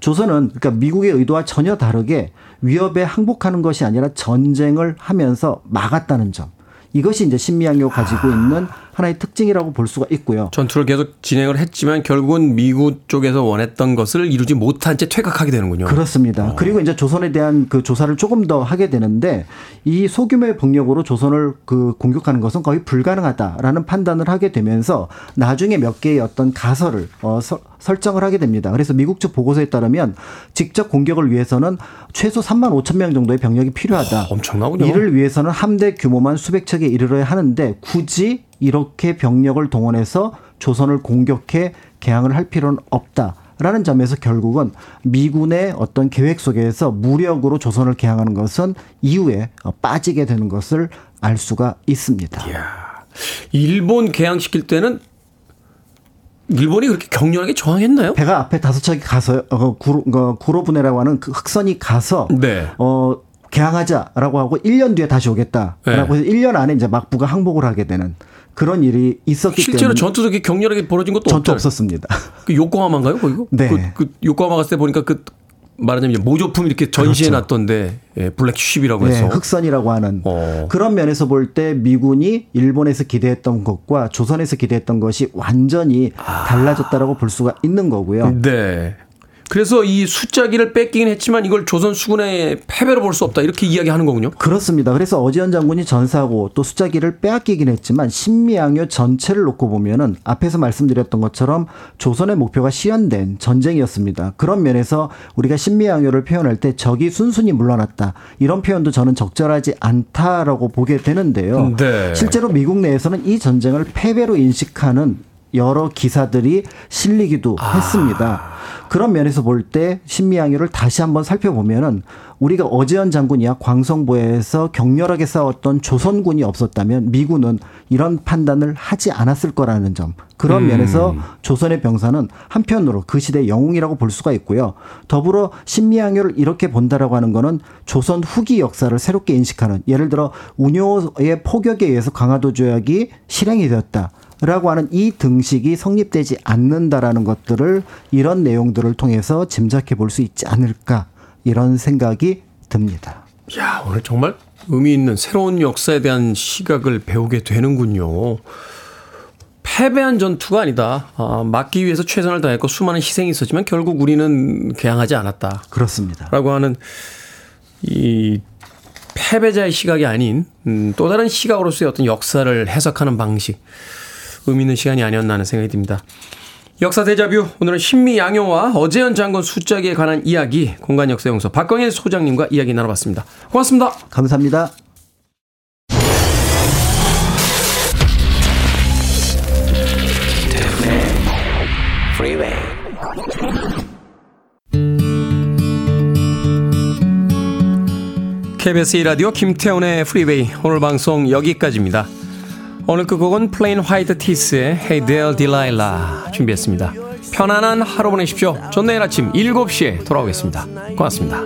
조선은 그러니까 미국의 의도와 전혀 다르게 위협에 항복하는 것이 아니라 전쟁을 하면서 막았다는 점. 이것이 이제 신미양요가 가지고 있는 하나의 특징이라고 볼 수가 있고요. 전투를 계속 진행을 했지만 결국은 미국 쪽에서 원했던 것을 이루지 못한 채 퇴각하게 되는군요. 그렇습니다. 그리고 이제 조선에 대한 그 조사를 조금 더 하게 되는데 이 소규모의 병력으로 조선을 그 공격하는 것은 거의 불가능하다라는 판단을 하게 되면서 나중에 몇 개의 어떤 가설을 어, 서- 설정을 하게 됩니다. 그래서 미국 측 보고서에 따르면 직접 공격을 위해서는 최소 3만 5천 명 정도의 병력이 필요하다. 어, 엄청나군요. 이를 위해서는 함대 규모만 수백 척에 이르러야 하는데 굳이 이렇게 병력을 동원해서 조선을 공격해 개항을 할 필요는 없다. 라는 점에서 결국은 미군의 어떤 계획 속에서 무력으로 조선을 개항하는 것은 이후에 어, 빠지게 되는 것을 알 수가 있습니다. 일본 개항시킬 때는 일본이 그렇게 격렬하게 저항했나요? 배가 앞에 다섯 척이 가서 어, 구로, 어, 구로분해라고 하는 그 흑선이 가서 네. 어 개항하자라고 하고 1년 뒤에 다시 오겠다라고 네. 해서 1년 안에 이제 막부가 항복을 하게 되는 그런 일이 있었기 실제로 때문에 전투도 그렇게 격렬하게 벌어진 것도 전투 없죠. 없었습니다. <laughs> 그 요코하마인가요? 거기가? 네. 그, 그 요코하마 갔을 때 보니까 그 말하자면 모조품 이렇게 전시해 놨던데 예, 블랙쉽이라고 네, 해서 흑선이라고 하는 어. 그런 면에서 볼 때 미군이 일본에서 기대했던 것과 조선에서 기대했던 것이 완전히 달라졌다라고 볼 수가 있는 거고요. 네. 그래서 이 숫자기를 뺏기긴 했지만 이걸 조선 수군의 패배로 볼 수 없다 이렇게 이야기하는 거군요. 그렇습니다. 그래서 어지현 장군이 전사하고 또 숫자기를 빼앗기긴 했지만 신미양요 전체를 놓고 보면은 앞에서 말씀드렸던 것처럼 조선의 목표가 실현된 전쟁이었습니다. 그런 면에서 우리가 신미양요를 표현할 때 적이 순순히 물러났다 이런 표현도 저는 적절하지 않다라고 보게 되는데요. 네. 실제로 미국 내에서는 이 전쟁을 패배로 인식하는 여러 기사들이 실리기도 했습니다. 그런 면에서 볼 때 신미양요를 다시 한번 살펴보면은 우리가 어제현 장군이야 광성보에서 격렬하게 싸웠던 조선군이 없었다면 미군은 이런 판단을 하지 않았을 거라는 점. 그런 면에서 조선의 병사는 한편으로 그 시대의 영웅이라고 볼 수가 있고요. 더불어 신미양요를 이렇게 본다라고 하는 거는 조선 후기 역사를 새롭게 인식하는 예를 들어 운요의 포격에 의해서 강화도 조약이 실행이 되었다. 라고 하는 이 등식이 성립되지 않는다라는 것들을 이런 내용들을 통해서 짐작해 볼 수 있지 않을까 이런 생각이 듭니다. 야 오늘 정말 의미 있는 새로운 역사에 대한 시각을 배우게 되는군요. 패배한 전투가 아니다. 아, 막기 위해서 최선을 다했고 수많은 희생이 있었지만 결국 우리는 개항하지 않았다. 그렇습니다. 라고 하는 이 패배자의 시각이 아닌 음, 또 다른 시각으로서의 어떤 역사를 해석하는 방식 의미 있는 시간이 아니었나 하는 생각이 듭니다. 역사 대자뷰 오늘은 신미 양요와 어재현 장군 숫자기에 관한 이야기 공간 역사 연구소 박광일 소장님과 이야기 나눠봤습니다. 고맙습니다. 감사합니다. KBS 1라디오 김태훈의 Freeway 오늘 방송 여기까지입니다. 오늘 끝곡은 Plain White T's의 Hey There Delilah 준비했습니다. 편안한 하루 보내십시오. 전 내일 아침 7시에 돌아오겠습니다. 고맙습니다.